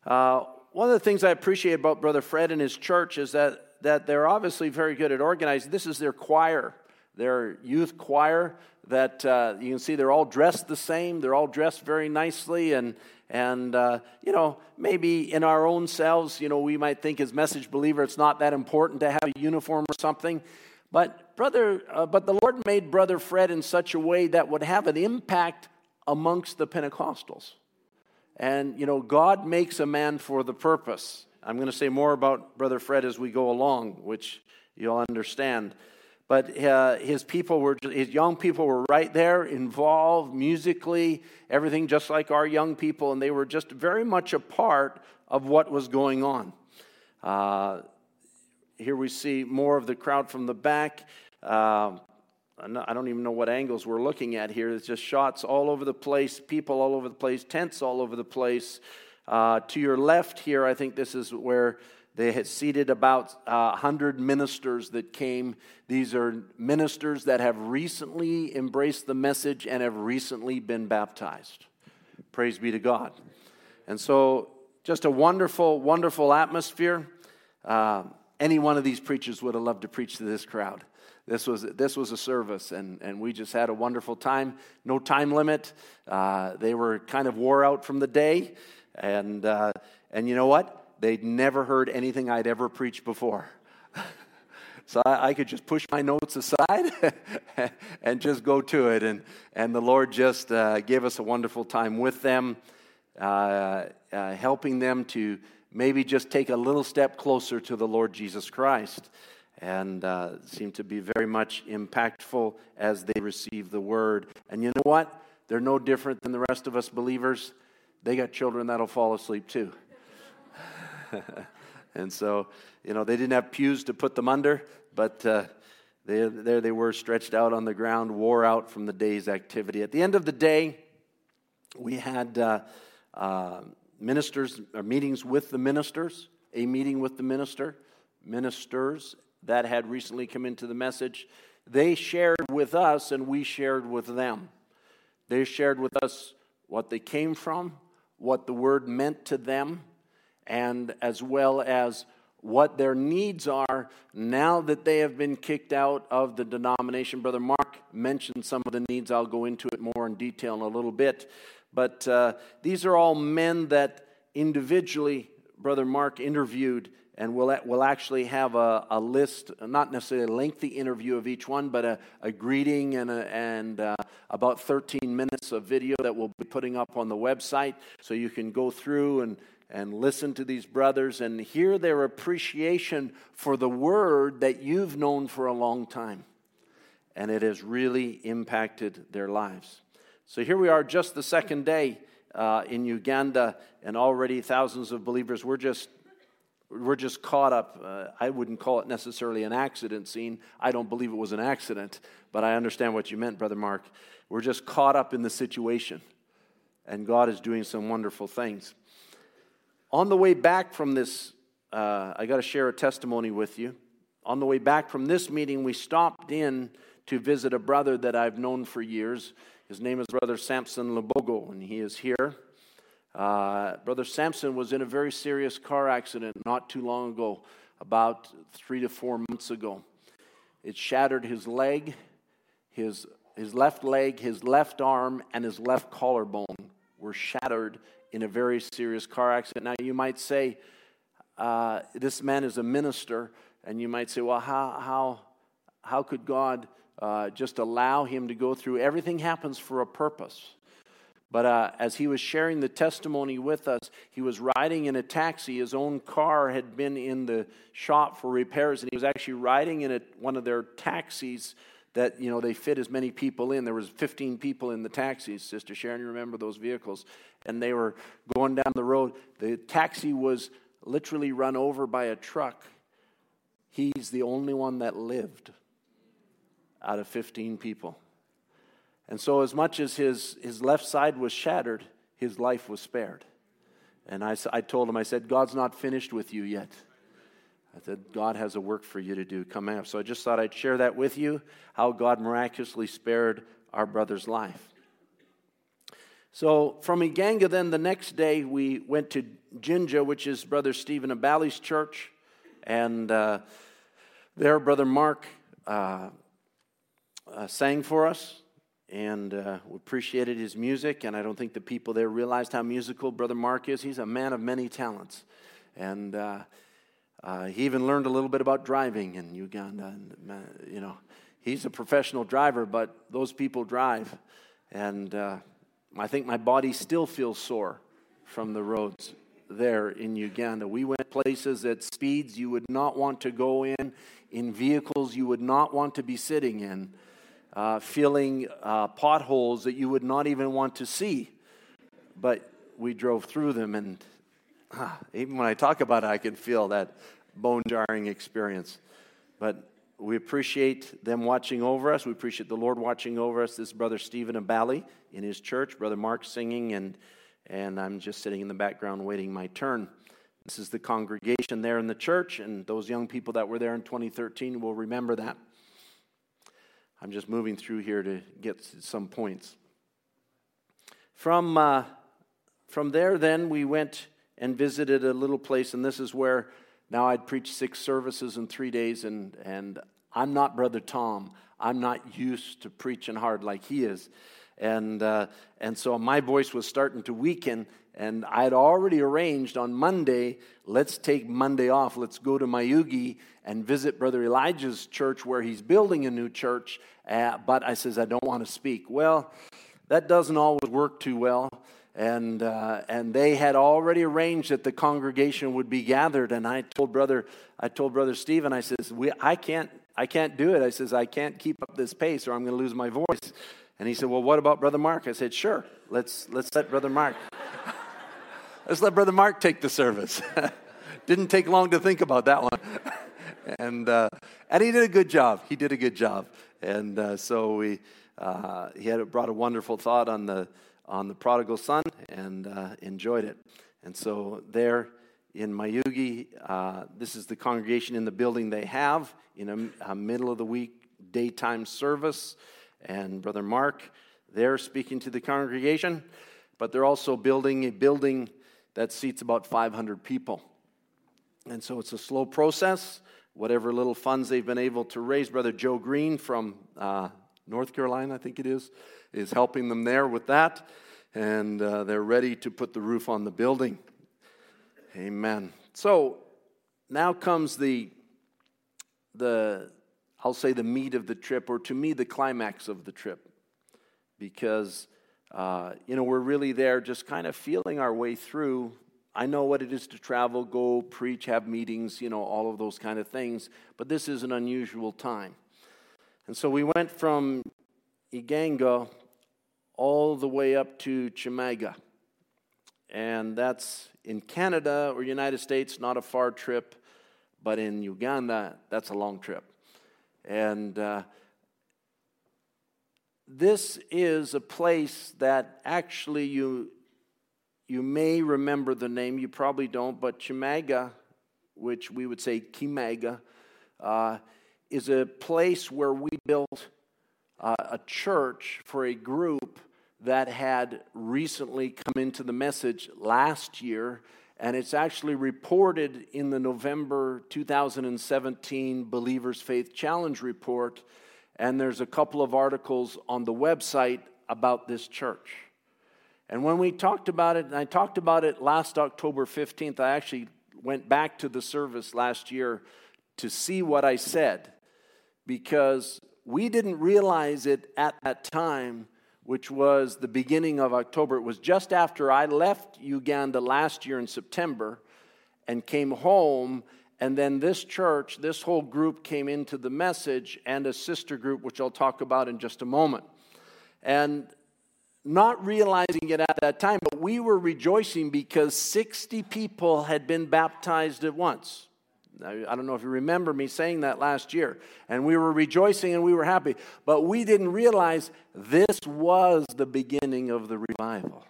S1: Uh, one of the things I appreciate about Brother Fred and his church is that, that they're obviously very good at organizing. This is their choir, their youth choir, that uh, you can see they're all dressed the same. They're all dressed very nicely. And, and uh, you know, maybe in our own selves, you know, we might think as message believer it's not that important to have a uniform or something. But, brother, uh, but the Lord made Brother Fred in such a way that would have an impact amongst the Pentecostals. And, you know, God makes a man for the purpose. I'm going to say more about Brother Fred as we go along, which you'll understand. But uh, his people were, his young people were right there, involved musically, everything just like our young people, and they were just very much a part of what was going on. Uh, here we see more of the crowd from the back. Uh, I don't even know what angles we're looking at here. It's just shots all over the place, people all over the place, tents all over the place. Uh, to your left here, I think this is where they had seated about uh, 100 ministers that came. These are ministers that have recently embraced the message and have recently been baptized. Praise be to God. And so, just a wonderful, wonderful atmosphere. Uh, any one of these preachers would have loved to preach to this crowd. This was, this was a service, and, and we just had a wonderful time. No time limit. Uh, they were kind of wore out from the day. And, uh, and you know what? They'd never heard anything I'd ever preached before. so I, I, could just push my notes aside and just go to it. And, and the Lord just uh, gave us a wonderful time with them, uh, uh, helping them to maybe just take a little step closer to the Lord Jesus Christ. And uh, seemed to be very much impactful as they receive the word. And you know what? They're no different than the rest of us believers. They got children that'll fall asleep too. and so, you know, they didn't have pews to put them under, but uh, they, there they were stretched out on the ground, wore out from the day's activity. At the end of the day, we had uh, uh, ministers, or meetings with the ministers, a meeting with the minister, ministers that had recently come into the message. They shared with us, and we shared with them. They shared with us what they came from, what the word meant to them, and as well as what their needs are now that they have been kicked out of the denomination. Brother Mark mentioned some of the needs. I'll go into it more in detail in a little bit. But uh, these are all men that individually Brother Mark interviewed, and we'll, we'll actually have a, a list, not necessarily a lengthy interview of each one, but a, a greeting and, a, and uh, about 13 minutes of video that we'll be putting up on the website so you can go through and and listen to these brothers and hear their appreciation for the word that you've known for a long time. And it has really impacted their lives. So here we are, just the second day uh, in Uganda, and already thousands of believers. We're just we're just caught up. Uh, I wouldn't call it necessarily an accident scene. I don't believe it was an accident, but I understand what you meant, Brother Mark. We're just caught up in the situation, and God is doing some wonderful things. On the way back from this, uh, I got to share a testimony with you. On the way back from this meeting, we stopped in to visit a brother that I've known for years. His name is Brother Samson Labogo, and he is here. Uh, Brother Sampson was in a very serious car accident not too long ago, about three to four months ago. It shattered his leg, his, his left leg, his left arm, and his left collarbone were shattered in a very serious car accident. Now, you might say, uh, this man is a minister, and you might say, well, how, how, how could God uh, just allow him to go through? Everything happens for a purpose. But uh, as he was sharing the testimony with us, he was riding in a taxi. His own car had been in the shop for repairs, and he was actually riding in a, one of their taxis that you know they fit as many people in. There was 15 people in the taxis sister sharon you remember those vehicles? And they were going down the road. The taxi was literally run over by a truck. He's the only one that lived out of 15 people and so as much as his, his left side was shattered his life was spared and I, I told him i said god's not finished with you yet I said, God has a work for you to do coming up. So I just thought I'd share that with you how God miraculously spared our brother's life. So from Iganga, then the next day, we went to Jinja, which is Brother Stephen Abali's church. And uh, there, Brother Mark uh, uh, sang for us. And uh, we appreciated his music. And I don't think the people there realized how musical Brother Mark is. He's a man of many talents. And uh, uh, he even learned a little bit about driving in Uganda. And, uh, you know, he's a professional driver, but those people drive. And uh, I think my body still feels sore from the roads there in Uganda. We went places at speeds you would not want to go in, in vehicles you would not want to be sitting in, uh, feeling uh, potholes that you would not even want to see. But we drove through them, and ah, even when I talk about it, I can feel that bone jarring experience. But we appreciate them watching over us. We appreciate the Lord watching over us. This is Brother Stephen Abali in his church, Brother Mark singing, and, and I'm just sitting in the background waiting my turn. This is the congregation there in the church, and those young people that were there in 2013 will remember that. I'm just moving through here to get some points. From, uh, from there, then, we went and visited a little place, and this is where now I'd preached six services in three days, and, and I'm not Brother Tom. I'm not used to preaching hard like he is. And, uh, and so my voice was starting to weaken, and I had already arranged on Monday, let's take Monday off. Let's go to Mayuge and visit Brother Elijah's church where he's building a new church. Uh, but I says, I don't want to speak. Well, that doesn't always work too well. And, uh, and they had already arranged that the congregation would be gathered. And I told brother, I told brother Stephen, I says, we, I can't, I can't do it. I says, I can't keep up this pace or I'm going to lose my voice. And he said, Well, what about Brother Mark? I said, Sure, let's, let's let Brother Mark. let's let Brother Mark take the service. Didn't take long to think about that one. and, uh, and he did a good job. He did a good job. And uh, so we, uh, he had brought a wonderful thought on the, on the prodigal son and uh, enjoyed it. And so there in Mayuge, uh, this is the congregation in the building they have in a, a middle of the week daytime service and Brother Mark there speaking to the congregation, but they're also building a building that seats about 500 people. And so it's a slow process. Whatever little funds they've been able to raise, Brother Joe Green from uh, North Carolina, I think it is, is helping them there with that. And uh, they're ready to put the roof on the building. Amen. So now comes the, the I'll say, the meat of the trip, or to me, the climax of the trip. Because, uh, you know, we're really there just kind of feeling our way through. I know what it is to travel, go, preach, have meetings, you know, all of those kind of things. But this is an unusual time. And so we went from Iganga all the way up to Chimaga. And that's in Canada or United States, not a far trip. But in Uganda, that's a long trip. And uh, this is a place that actually you, you may remember the name, you probably don't, but Chimaga, which we would say Kimaga, uh, is a place where we built uh, a church for a group that had recently come into the message last year and it's actually reported in the November 2017 Believers Faith Challenge report. And there's a couple of articles on the website about this church. And when we talked about it, and I talked about it last October 15th, I actually went back to the service last year to see what I said because we didn't realize it at that time which was the beginning of October. It was just after I left Uganda last year in September and came home. And then this church, this whole group came into the message and a sister group, which I'll talk about in just a moment. And not realizing it at that time, but we were rejoicing because 60 people had been baptized at once. I don't know if you remember me saying that last year. And we were rejoicing and we were happy. But we didn't realize this was the beginning of the revival.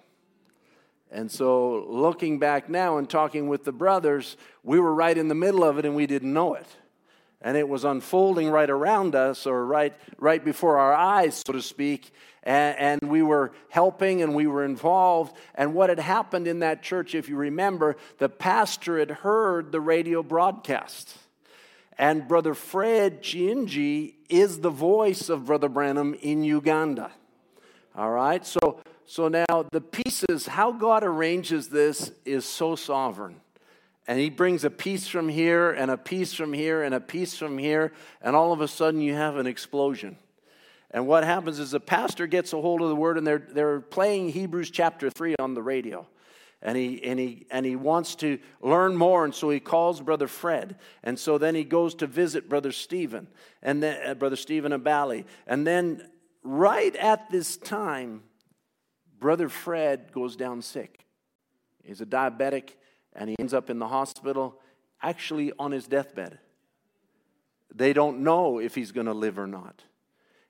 S1: And so, looking back now and talking with the brothers, we were right in the middle of it and we didn't know it and it was unfolding right around us or right, right before our eyes, so to speak. And, and, we were helping and we were involved. And what had happened in that church, if you remember, the pastor had heard the radio broadcast. And Brother Fred Chiinji is the voice of Brother Branham in Uganda. All right? So, so now the pieces, how God arranges this is so sovereign. And he brings a piece from here and a piece from here and a piece from here, and all of a sudden you have an explosion. And what happens is the pastor gets a hold of the word and they're, they're playing Hebrews chapter 3 on the radio. and he, and, he, and he wants to learn more, and so he calls Brother Fred. And so then he goes to visit Brother Stephen, and then uh, Brother Stephen Abali. And then right at this time, Brother Fred goes down sick. He's a diabetic, and he ends up in the hospital, actually on his deathbed. They don't know if he's going to live or not.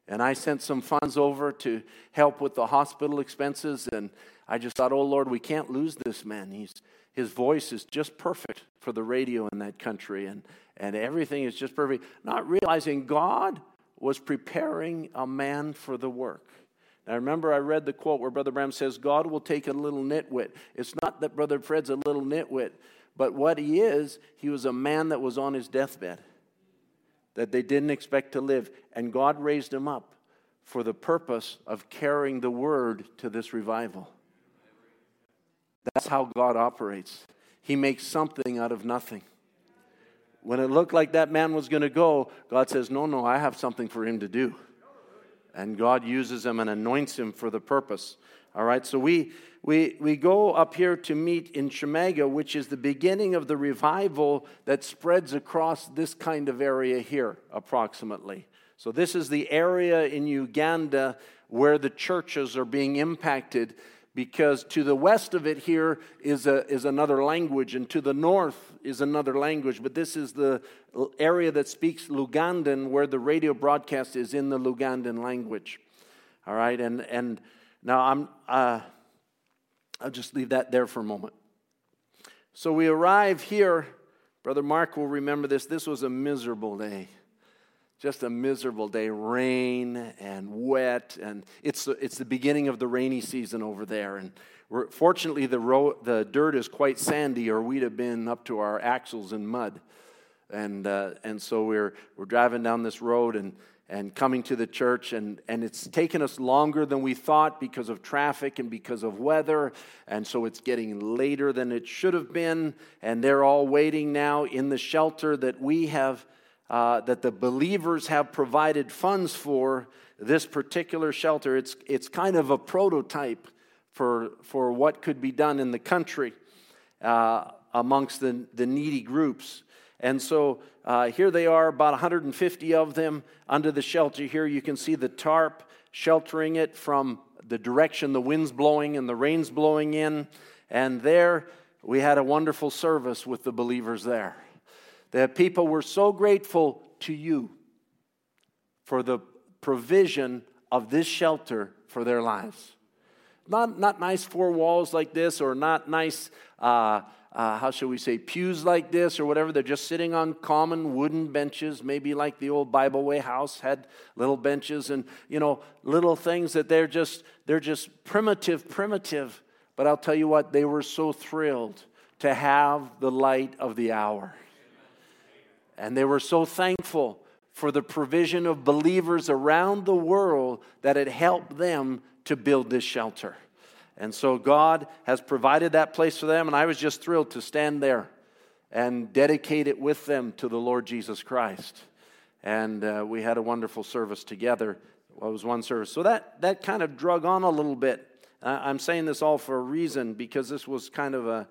S1: And I sent some funds over to help with the hospital expenses. And I just thought, oh Lord, we can't lose this man. He's, his voice is just perfect for the radio in that country. And, and everything is just perfect. Not realizing God was preparing a man for the work. Now, remember, I read the quote where Brother Bram says, God will take a little nitwit. It's not that Brother Fred's a little nitwit, but what he is, he was a man that was on his deathbed that they didn't expect to live. And God raised him up for the purpose of carrying the word to this revival. That's how God operates. He makes something out of nothing. When it looked like that man was going to go, God says, No, no, I have something for him to do. And God uses him and anoints him for the purpose. All right, so we, we, we go up here to meet in Shemega, which is the beginning of the revival that spreads across this kind of area here, approximately. So, this is the area in Uganda where the churches are being impacted because to the west of it here is, a, is another language, and to the north is another language. But this is the area that speaks Lugandan, where the radio broadcast is in the Lugandan language. All right, and, and now, I'm, uh, I'll just leave that there for a moment. So we arrive here. Brother Mark will remember this. This was a miserable day. Just a miserable day. Rain and wet. And it's, it's the beginning of the rainy season over there. And fortunately, the, ro- the dirt is quite sandy, or we'd have been up to our axles in mud. And, uh, and so we're, we're driving down this road, and and coming to the church. And, and it's taken us longer than we thought because of traffic and because of weather. And so it's getting later than it should have been. And they're all waiting now in the shelter that we have, uh, that the believers have provided funds for this particular shelter. It's, it's kind of a prototype for, for what could be done in the country uh, amongst the, the needy groups. And so uh, here they are, about 150 of them under the shelter. Here you can see the tarp sheltering it from the direction the wind's blowing and the rain's blowing in. And there we had a wonderful service with the believers there. The people were so grateful to you for the provision of this shelter for their lives. Not, not nice four walls like this or not nice. Uh, uh, how shall we say, pews like this or whatever. They're just sitting on common wooden benches, maybe like the old Bible Way house had little benches and, you know, little things that they're just, they're just primitive, primitive. But I'll tell you what, they were so thrilled to have the light of the hour. And they were so thankful for the provision of believers around the world that it helped them to build this shelter. And so God has provided that place for them, and I was just thrilled to stand there and dedicate it with them to the Lord Jesus Christ. And uh, we had a wonderful service together. Well, it was one service. So that, that kind of drug on a little bit. I'm saying this all for a reason because this was kind of a.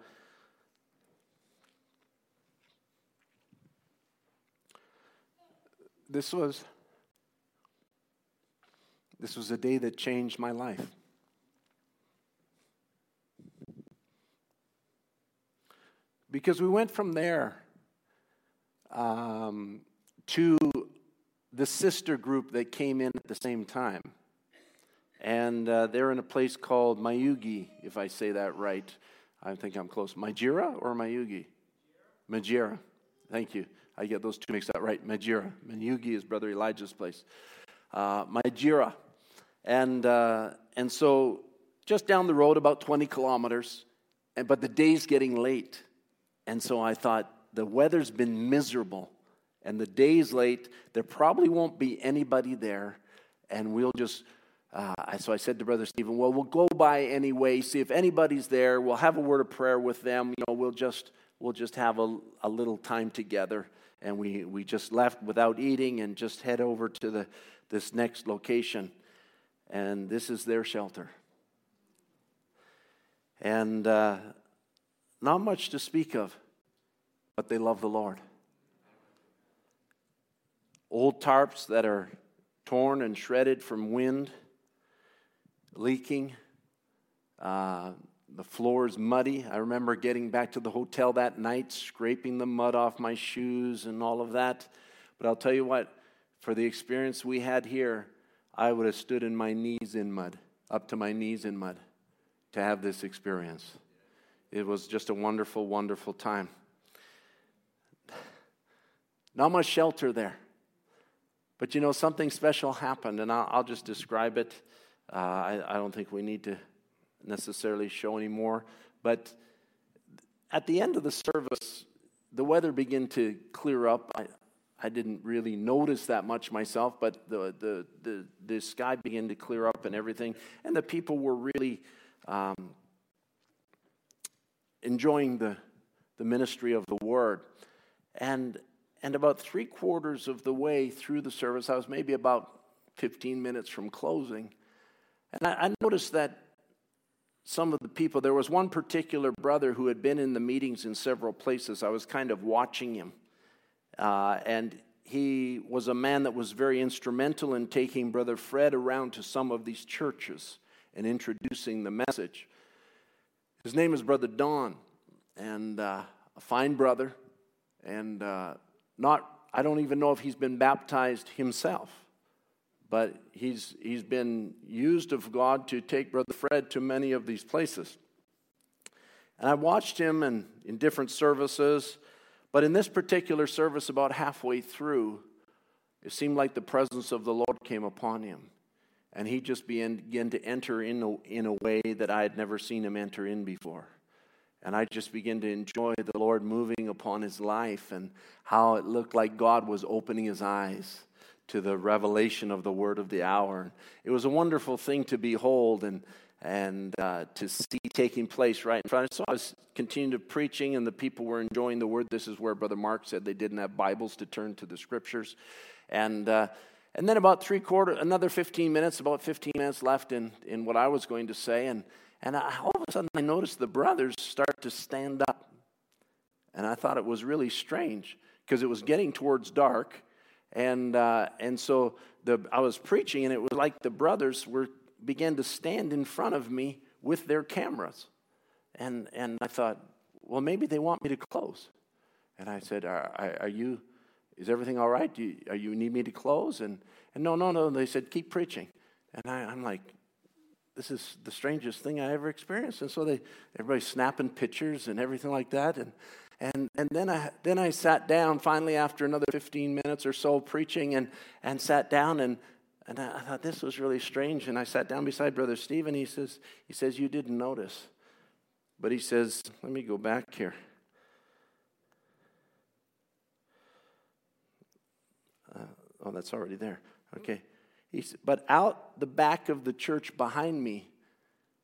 S1: This was this was a day that changed my life. Because we went from there um, to the sister group that came in at the same time. And uh, they're in a place called Mayuge, if I say that right. I think I'm close. Majira or Mayuge? Majira. Thank you. I get those two mixed up right. Majira. Mayuge is Brother Elijah's place. Uh, Majira. And, uh, and so just down the road, about 20 kilometers, and, but the day's getting late. And so I thought, the weather's been miserable and the day's late. There probably won't be anybody there. And we'll just, uh, so I said to Brother Stephen, well, we'll go by anyway, see if anybody's there. We'll have a word of prayer with them. You know, we'll just, we'll just have a, a little time together. And we, we just left without eating and just head over to the, this next location. And this is their shelter. And uh, not much to speak of, but they love the Lord. Old tarps that are torn and shredded from wind, leaking. Uh, the floor is muddy. I remember getting back to the hotel that night, scraping the mud off my shoes and all of that. But I'll tell you what, for the experience we had here, I would have stood in my knees in mud, up to my knees in mud, to have this experience. It was just a wonderful, wonderful time. Not much shelter there. But you know, something special happened, and I'll, I'll just describe it. Uh, I, I don't think we need to necessarily show anymore. But at the end of the service, the weather began to clear up. I, I didn't really notice that much myself, but the, the, the, the sky began to clear up and everything. And the people were really um, enjoying the, the ministry of the word. And, and about three quarters of the way through the service, I was maybe about 15 minutes from closing. And I, I noticed that some of the people, there was one particular brother who had been in the meetings in several places. I was kind of watching him. Uh, and he was a man that was very instrumental in taking Brother Fred around to some of these churches and introducing the message. His name is Brother Don, and uh, a fine brother, and uh, not, I don't even know if he's been baptized himself, but he's, he's been used of God to take Brother Fred to many of these places. And I watched him in, in different services, but in this particular service, about halfway through, it seemed like the presence of the Lord came upon him. And he just began, to enter in a, in a way that I had never seen him enter in before. And I just began to enjoy the Lord moving upon his life and how it looked like God was opening his eyes to the revelation of the word of the hour. It was a wonderful thing to behold and, and uh, to see taking place right in front. So I was to preaching, and the people were enjoying the word. This is where Brother Mark said they didn't have Bibles to turn to the scriptures. And uh, and then about three quarter, another 15 minutes, about 15 minutes left in, in what I was going to say. And, and I, all of a sudden I noticed the brothers start to stand up. And I thought it was really strange because it was getting towards dark. And, uh, and so the, I was preaching, and it was like the brothers were, began to stand in front of me with their cameras. And, and I thought, well, maybe they want me to close. And I said, Are, are you is everything all right? Do you, are you need me to close? And, and no, no, no. They said, keep preaching. And I, I'm like, this is the strangest thing I ever experienced. And so they, everybody's snapping pictures and everything like that. And, and, and then, I, then I sat down finally after another 15 minutes or so preaching and, and sat down and, and I thought this was really strange. And I sat down beside Brother Stephen. He says, he says, you didn't notice. But he says, let me go back here. Uh, oh, that's already there. Okay. He said, but out the back of the church behind me,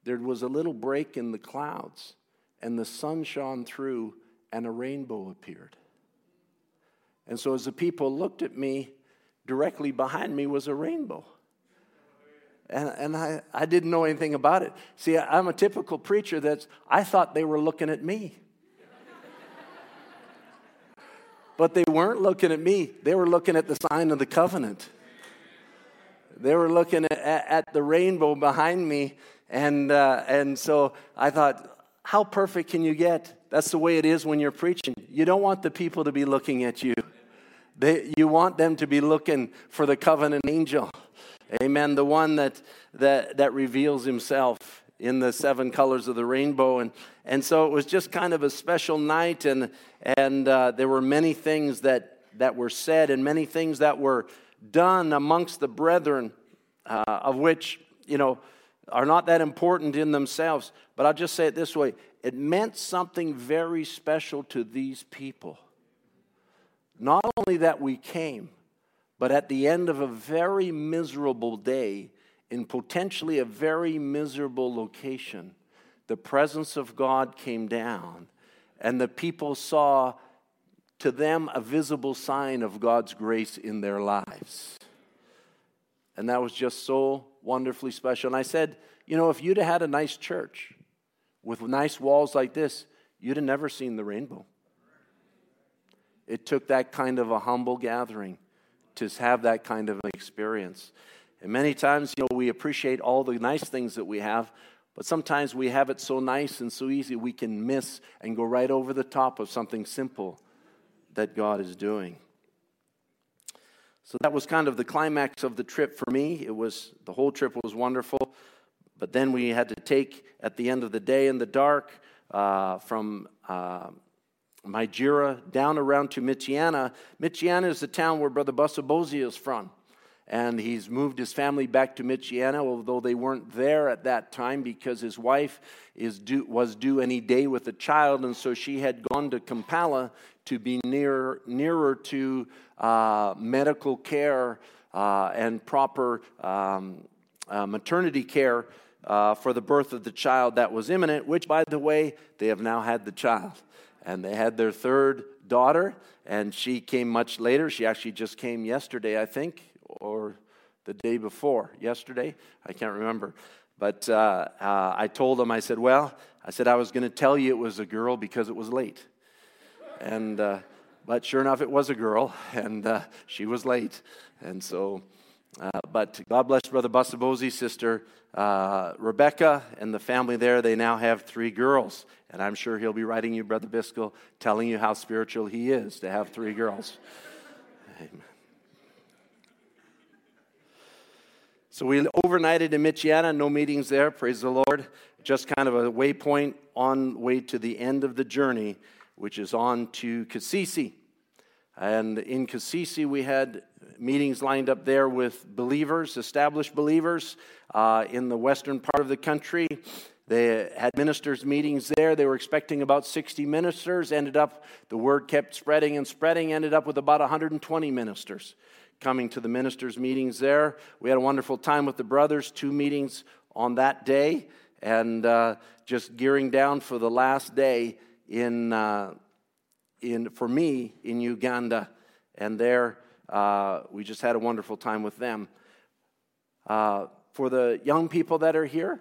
S1: there was a little break in the clouds, and the sun shone through, and a rainbow appeared. And so, as the people looked at me, directly behind me was a rainbow. And, and I, I didn't know anything about it. See, I'm a typical preacher that's, I thought they were looking at me. But they weren't looking at me, they were looking at the sign of the covenant. They were looking at, at the rainbow behind me. And, uh, and so I thought, how perfect can you get? That's the way it is when you're preaching. You don't want the people to be looking at you, they, you want them to be looking for the covenant angel. Amen. The one that, that, that reveals himself in the seven colors of the rainbow. And, and so it was just kind of a special night, and, and uh, there were many things that, that were said and many things that were done amongst the brethren, uh, of which, you know, are not that important in themselves. But I'll just say it this way it meant something very special to these people. Not only that we came, but at the end of a very miserable day, in potentially a very miserable location, the presence of God came down, and the people saw to them a visible sign of God's grace in their lives. And that was just so wonderfully special. And I said, you know, if you'd have had a nice church with nice walls like this, you'd have never seen the rainbow. It took that kind of a humble gathering to have that kind of an experience. And many times, you know, we appreciate all the nice things that we have, but sometimes we have it so nice and so easy we can miss and go right over the top of something simple that God is doing. So that was kind of the climax of the trip for me. It was the whole trip was wonderful, but then we had to take at the end of the day in the dark uh, from uh, down around to Mityana. Mityana is the town where Brother Busabozi is from. And he's moved his family back to Mityana, although they weren't there at that time because his wife is due, was due any day with a child. And so she had gone to Kampala to be near, nearer to uh, medical care uh, and proper um, uh, maternity care uh, for the birth of the child that was imminent, which, by the way, they have now had the child and they had their third daughter, and she came much later. She actually just came yesterday, I think, or the day before. Yesterday, I can't remember. But uh, uh, I told him, I said, well, I said I was going to tell you it was a girl because it was late. And, uh, but sure enough, it was a girl, and uh, she was late. And so, uh, but God bless Brother Busabozi's sister, uh, Rebecca, and the family there. They now have three girls. And I'm sure he'll be writing you, Brother Biscoe, telling you how spiritual he is to have three girls. Amen. So we overnighted in Mityana, no meetings there, praise the Lord. Just kind of a waypoint on way to the end of the journey, which is on to Kasese. And in Kasese, we had meetings lined up there with believers, established believers uh, in the western part of the country. They had ministers' meetings there. They were expecting about 60 ministers. Ended up, the word kept spreading and spreading, ended up with about 120 ministers coming to the ministers' meetings there. We had a wonderful time with the brothers, two meetings on that day, and uh, just gearing down for the last day in, uh, in, for me in Uganda. And there, uh, we just had a wonderful time with them. Uh, for the young people that are here,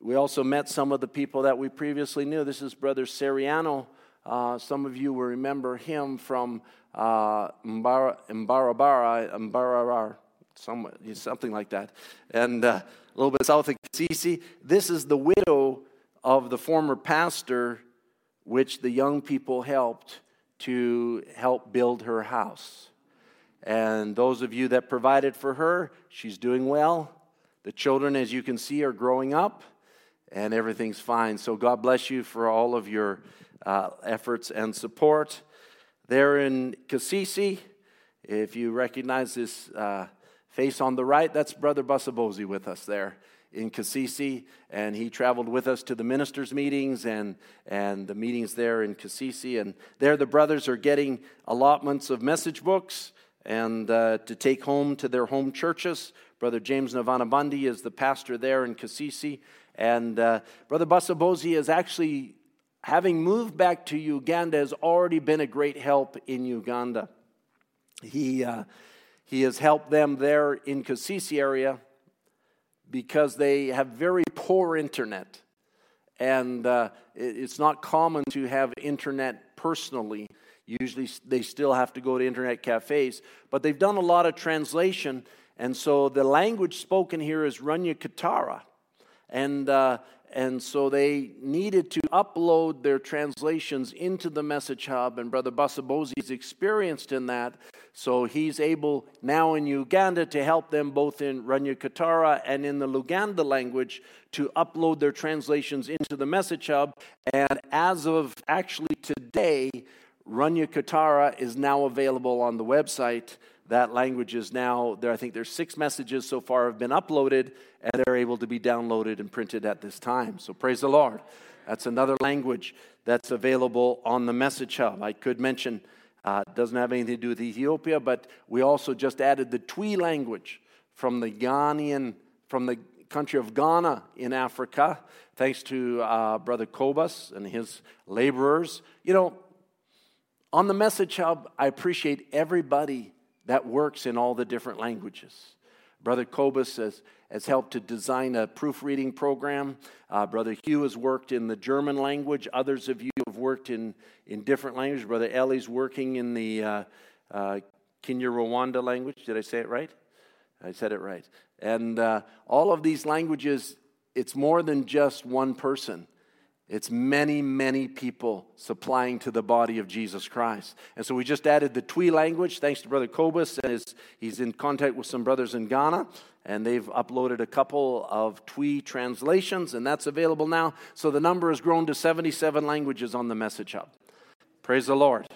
S1: we also met some of the people that we previously knew. This is Brother Seriano. Uh, some of you will remember him from uh, Mbara, Mbarabara, Mbararar, something like that, and uh, a little bit south of Kasese. This is the widow of the former pastor, which the young people helped to help build her house. And those of you that provided for her, she's doing well. The children, as you can see, are growing up and everything's fine. So God bless you for all of your uh, efforts and support. There in Kasese, if you recognize this uh, face on the right, that's Brother Busabozi with us there in Kasese, and he traveled with us to the ministers' meetings and, and the meetings there in Kasese. And there, the brothers are getting allotments of message books and uh, to take home to their home churches. Brother James Navanabandi is the pastor there in Kasese, and uh, Brother Busabozi is actually, having moved back to Uganda, has already been a great help in Uganda. He, uh, he has helped them there in Kasese area because they have very poor internet. And uh, it's not common to have internet personally. Usually they still have to go to internet cafes. But they've done a lot of translation. And so the language spoken here is Runyakitara. And, uh, and so they needed to upload their translations into the message hub, and Brother Busabozi's experienced in that. So he's able now in Uganda to help them both in Runyakitara and in the Luganda language to upload their translations into the message hub. And as of actually today, Runyakitara is now available on the website that language is now there. I think there's six messages so far have been uploaded, and they're able to be downloaded and printed at this time. So praise the Lord. That's another language that's available on the Message Hub. I could mention uh, doesn't have anything to do with Ethiopia, but we also just added the Twi language from the Ghanaian, from the country of Ghana in Africa, thanks to uh, Brother Kobus and his laborers. You know, on the Message Hub, I appreciate everybody that works in all the different languages. Brother Kobus has, has helped to design a proofreading program. Uh, Brother Hugh has worked in the German language. Others of you have worked in, in different languages. Brother Ellie's working in the uh, uh, Kinyarwanda language. Did I say it right? I said it right. And uh, all of these languages, it's more than just one person. It's many, many people supplying to the body of Jesus Christ. And so we just added the Twi language, thanks to Brother Kobus. And his, he's in contact with some brothers in Ghana, and they've uploaded a couple of Twi translations, and that's available now. So the number has grown to 77 languages on the Message Hub. Praise the Lord.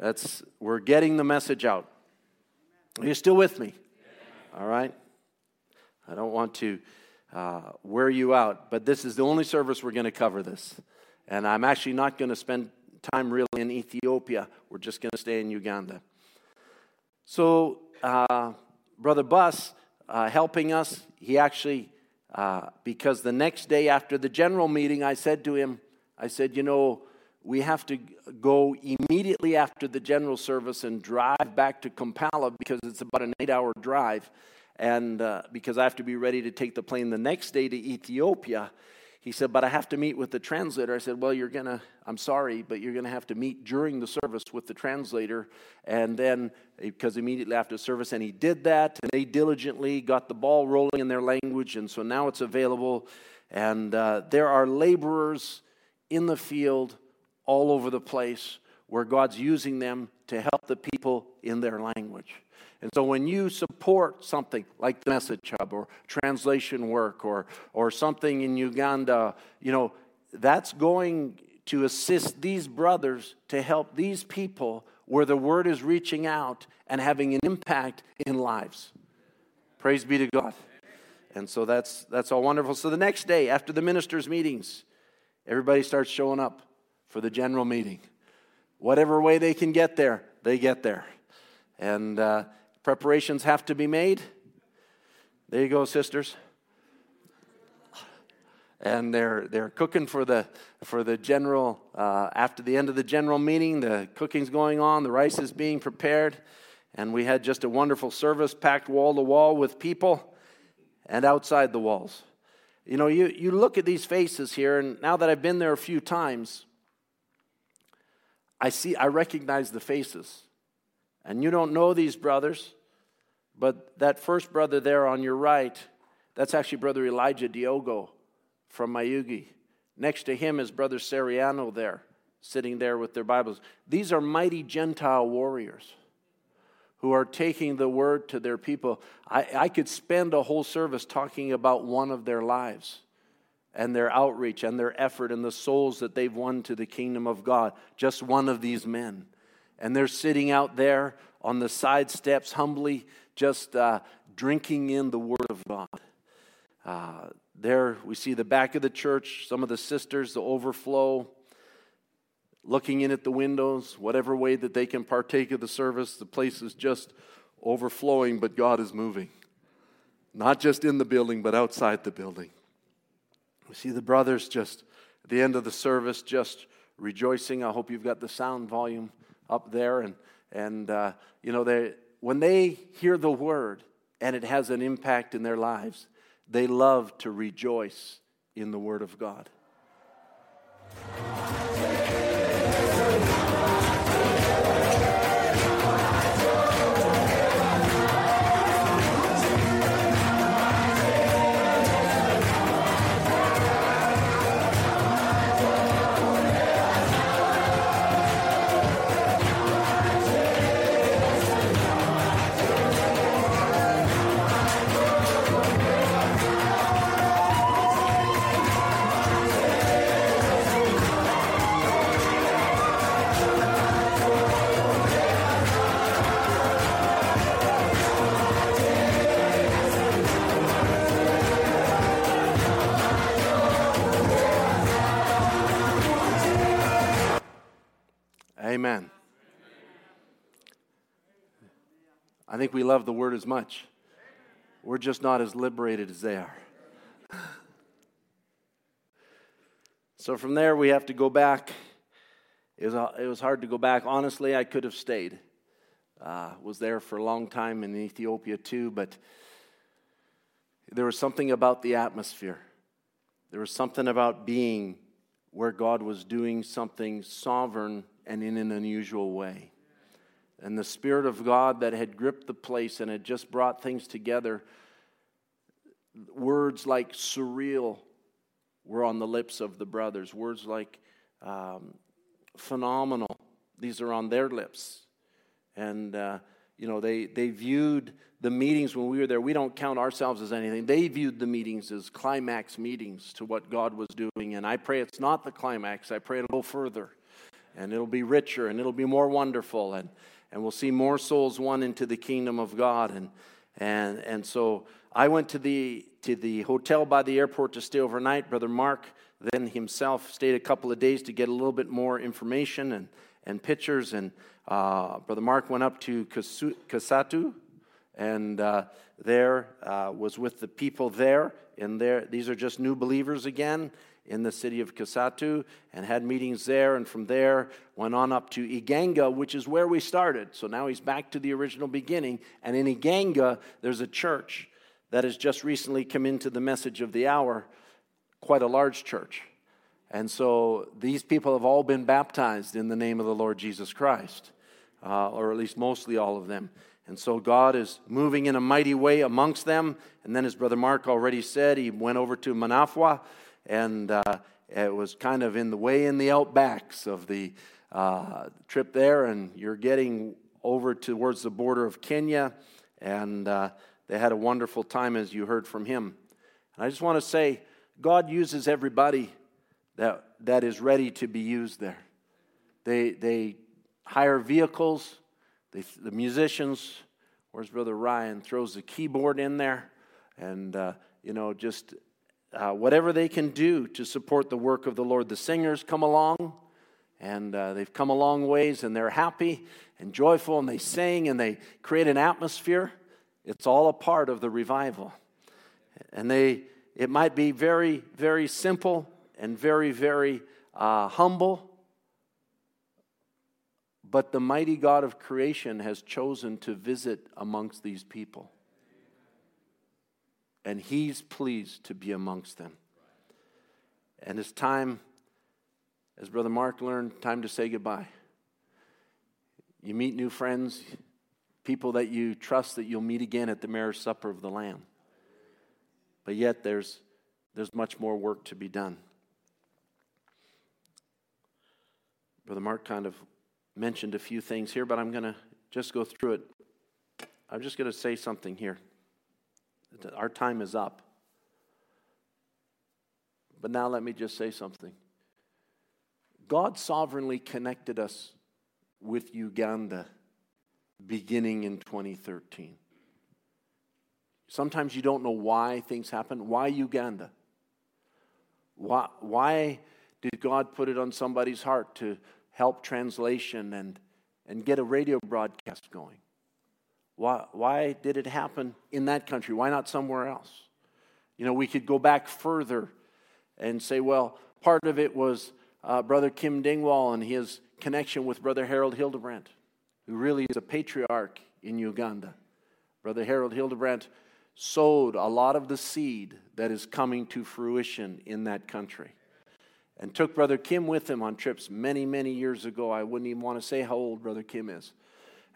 S1: That's, we're getting the message out. Are you still with me? All right? I don't want to uh, wear you out, but this is the only service we're going to cover this. And I'm actually not going to spend time really in Ethiopia. We're just going to stay in Uganda. So, uh, Brother Bus uh, helping us, he actually, uh, because the next day after the general meeting, I said to him, I said, you know, we have to go immediately after the general service and drive back to Kampala because it's about an eight hour drive and uh, because I have to be ready to take the plane the next day to Ethiopia. He said, But I have to meet with the translator. I said, Well, you're going to, I'm sorry, but you're going to have to meet during the service with the translator. And then, because immediately after service, and he did that, and they diligently got the ball rolling in their language. And so now it's available. And uh, there are laborers in the field all over the place where God's using them to help the people in their language. And so when you support something like the Message Hub or translation work or, or something in Uganda, you know, that's going to assist these brothers to help these people where the word is reaching out and having an impact in lives. Praise be to God. And so that's that's all wonderful. So the next day after the ministers' meetings, everybody starts showing up for the general meeting. Whatever way they can get there, they get there. And uh, Preparations have to be made. There you go, sisters. And they're, they're cooking for the, for the general, uh, after the end of the general meeting, the cooking's going on, the rice is being prepared. And we had just a wonderful service, packed wall to wall with people and outside the walls. You know, you, you look at these faces here, and now that I've been there a few times, I see, I recognize the faces. And you don't know these brothers, but that first brother there on your right, that's actually Brother Elijah Diogo from Mayuge. Next to him is Brother Seriano there, sitting there with their Bibles. These are mighty Gentile warriors who are taking the word to their people. I, I could spend a whole service talking about one of their lives and their outreach and their effort and the souls that they've won to the kingdom of God. Just one of these men. And they're sitting out there on the side steps humbly just uh, drinking in the Word of God. Uh, there we see the back of the church, some of the sisters, the overflow, looking in at the windows, whatever way that they can partake of the service. The place is just overflowing, but God is moving. Not just in the building, but outside the building. We see the brothers just at the end of the service, just rejoicing. I hope you've got the sound volume up there. And, and uh, you know, they, when they hear the word and it has an impact in their lives, they love to rejoice in the word of God. Amen. I think we love the word as much. We're just not as liberated as they are. So from there, we have to go back. It was, it was hard to go back. Honestly, I could have stayed. Uh, was there for a long time in Ethiopia too, but there was something about the atmosphere. There was something about being where God was doing something sovereign and in an unusual way. And the Spirit of God that had gripped the place and had just brought things together, words like surreal were on the lips of the brothers, words like um, phenomenal, these are on their lips. And, uh, you know, they, they viewed the meetings when we were there, we don't count ourselves as anything. They viewed the meetings as climax meetings to what God was doing. And I pray it's not the climax, I pray it'll go further and it'll be richer and it'll be more wonderful. And, and we'll see more souls won into the kingdom of God. And, and, and so I went to the, to the hotel by the airport to stay overnight. Brother Mark then himself stayed a couple of days to get a little bit more information and, and pictures. And uh, Brother Mark went up to Kasatu, and uh, there uh, was with the people there. And there, these are just new believers again in the city of Kasatu and had meetings there. And from there, went on up to Iganga, which is where we started. So now he's back to the original beginning. And in Iganga, there's a church that has just recently come into the message of the hour, quite a large church. And so these people have all been baptized in the name of the Lord Jesus Christ, uh, or at least mostly all of them. And so God is moving in a mighty way amongst them. And then, as Brother Mark already said, he went over to Manafwa, and uh, it was kind of in the way in the outbacks of the uh, trip there. And you're getting over towards the border of Kenya, and uh, they had a wonderful time, as you heard from him. And I just want to say, God uses everybody that, that is ready to be used there. They, they hire vehicles they, the musicians, where's Brother Ryan, throws the keyboard in there, and, uh, you know, just uh, whatever they can do to support the work of the Lord. The singers come along, and uh, they've come a long ways, and they're happy and joyful, and they sing and they create an atmosphere. It's all a part of the revival. And they, it might be very, very simple and very, very uh, humble but the mighty God of creation has chosen to visit amongst these people. And he's pleased to be amongst them. And it's time, as Brother Mark learned, time to say goodbye. You meet new friends, people that you trust that you'll meet again at the marriage supper of the Lamb. But yet there's, there's much more work to be done. Brother Mark kind of mentioned a few things here, but I'm going to just go through it. I'm just going to say something here. Our time is up. But now let me just say something. God sovereignly connected us with Uganda beginning in 2013. Sometimes you don't know why things happen. Why Uganda? Why, why did God put it on somebody's heart to help translation and, and get a radio broadcast going? Why, why did it happen in that country? Why not somewhere else? You know, we could go back further and say, well, part of it was uh, Brother Kim Dingwall and his connection with Brother Harold Hildebrandt, who really is a patriarch in Uganda. Brother Harold Hildebrandt sowed a lot of the seed that is coming to fruition in that country and took Brother Kim with him on trips many, many years ago. I wouldn't even want to say how old Brother Kim is.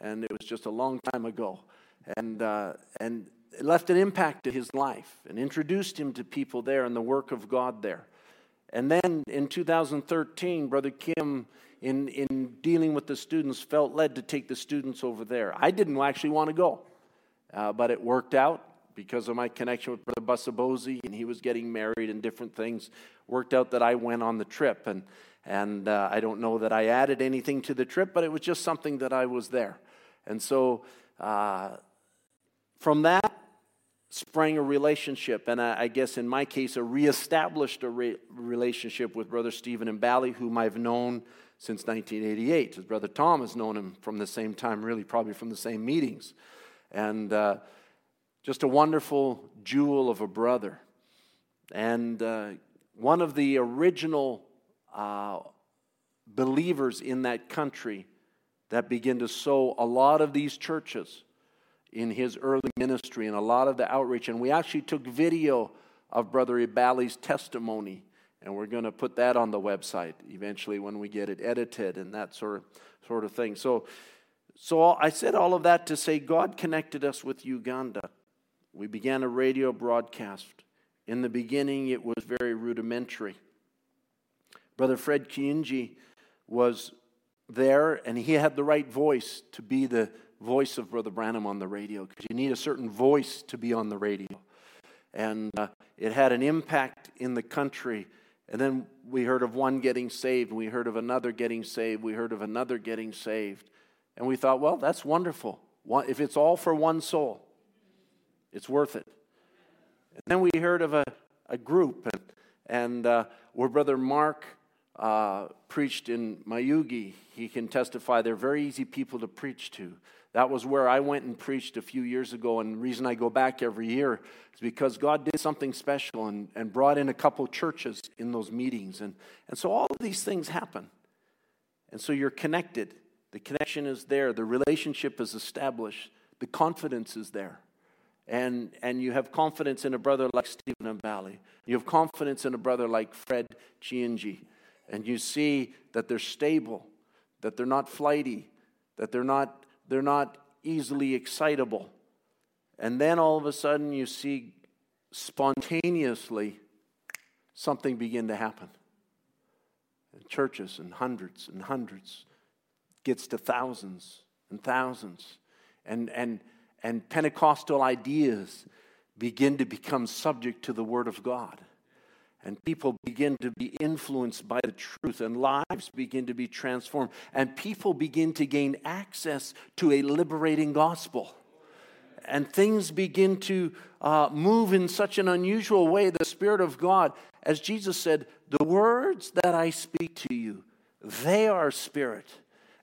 S1: And it was just a long time ago. And, uh, and it left an impact in his life and introduced him to people there and the work of God there. And then in 2013, Brother Kim, in, in dealing with the students, felt led to take the students over there. I didn't actually want to go, uh, but it worked out because of my connection with Brother Busabozi, and he was getting married and different things, worked out that I went on the trip. And, and uh, I don't know that I added anything to the trip, but it was just something that I was there. And so uh, from that sprang a relationship, and I, I, guess in my case, a reestablished a re- relationship with Brother Stephen Mbali, whom I've known since 1988. His brother Tom has known him from the same time, really, probably from the same meetings. And uh, just a wonderful jewel of a brother. And uh, one of the original uh, believers in that country that began to sow a lot of these churches in his early ministry and a lot of the outreach. And we actually took video of Brother Mbali's testimony, and we're going to put that on the website eventually when we get it edited and that sort of, sort of thing. So, so I said all of that to say God connected us with Uganda. We began a radio broadcast. In the beginning, it was very rudimentary. Brother Fred Kiinji was there, and he had the right voice to be the voice of Brother Branham on the radio because you need a certain voice to be on the radio. And uh, it had an impact in the country. And then we heard of one getting saved, we heard of another getting saved, we heard of another getting saved. And we thought, well, that's wonderful. If it's all for one soul, it's worth it. And then we heard of a, a group, and, and uh, where Brother Mark uh, preached in Mayuge, he can testify they're very easy people to preach to. That was where I went and preached a few years ago. And the reason I go back every year is because God did something special and, and brought in a couple churches in those meetings. And, and so all of these things happen. And so you're connected. The connection is there, the relationship is established, the confidence is there. And, and you have confidence in a brother like Stephen Mbali. You have confidence in a brother like Fred Chianji. And you see that they're stable, that they're not flighty, that they're not they're not easily excitable. And then all of a sudden you see spontaneously something begin to happen. In churches and hundreds and hundreds gets to thousands and thousands. And, and, and Pentecostal ideas begin to become subject to the Word of God and people begin to be influenced by the truth, and lives begin to be transformed, and people begin to gain access to a liberating gospel. And things begin to uh, move in such an unusual way. The Spirit of God, as Jesus said, the words that I speak to you, they are spirit.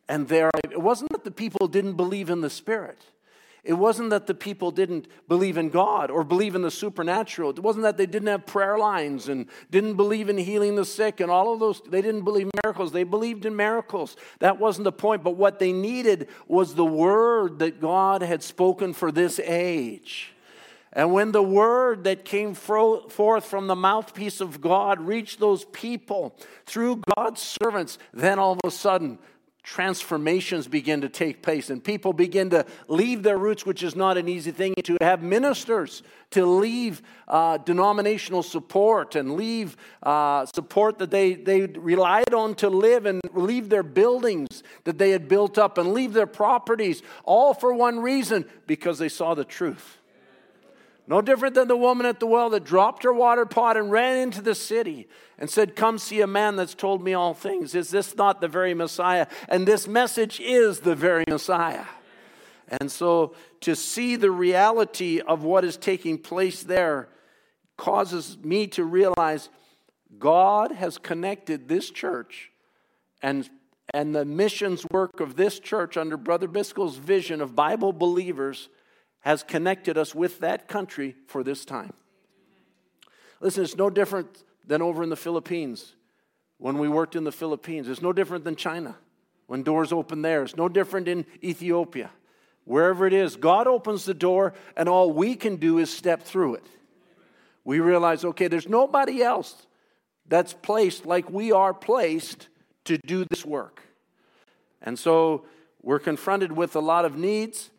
S1: And they are, it wasn't that the people didn't believe in the Spirit. It wasn't that the people didn't believe in God or believe in the supernatural. It wasn't that they didn't have prayer lines and didn't believe in healing the sick and all of those. They didn't believe miracles. They believed in miracles. That wasn't the point. But what they needed was the word that God had spoken for this age. And when the word that came forth from the mouthpiece of God reached those people through God's servants, then all of a sudden transformations begin to take place and people begin to leave their roots, which is not an easy thing, to have ministers to leave uh, denominational support and leave uh, support that they, they relied on to live and leave their buildings that they had built up and leave their properties, all for one reason because they saw the truth. No different than the woman at the well that dropped her water pot and ran into the city and said, Come see a man that's told me all things. Is this not the very Messiah? And this message is the very Messiah. And so to see the reality of what is taking place there causes me to realize God has connected this church and, and the missions work of this church under Brother Biscoe's vision of Bible believers has connected us with that country for this time. Listen, it's no different than over in the Philippines when we worked in the Philippines. It's no different than China when doors open there. It's no different in Ethiopia. Wherever it is, God opens the door, and all we can do is step through it. We realize, okay, there's nobody else that's placed like we are placed to do this work. And so we're confronted with a lot of needs,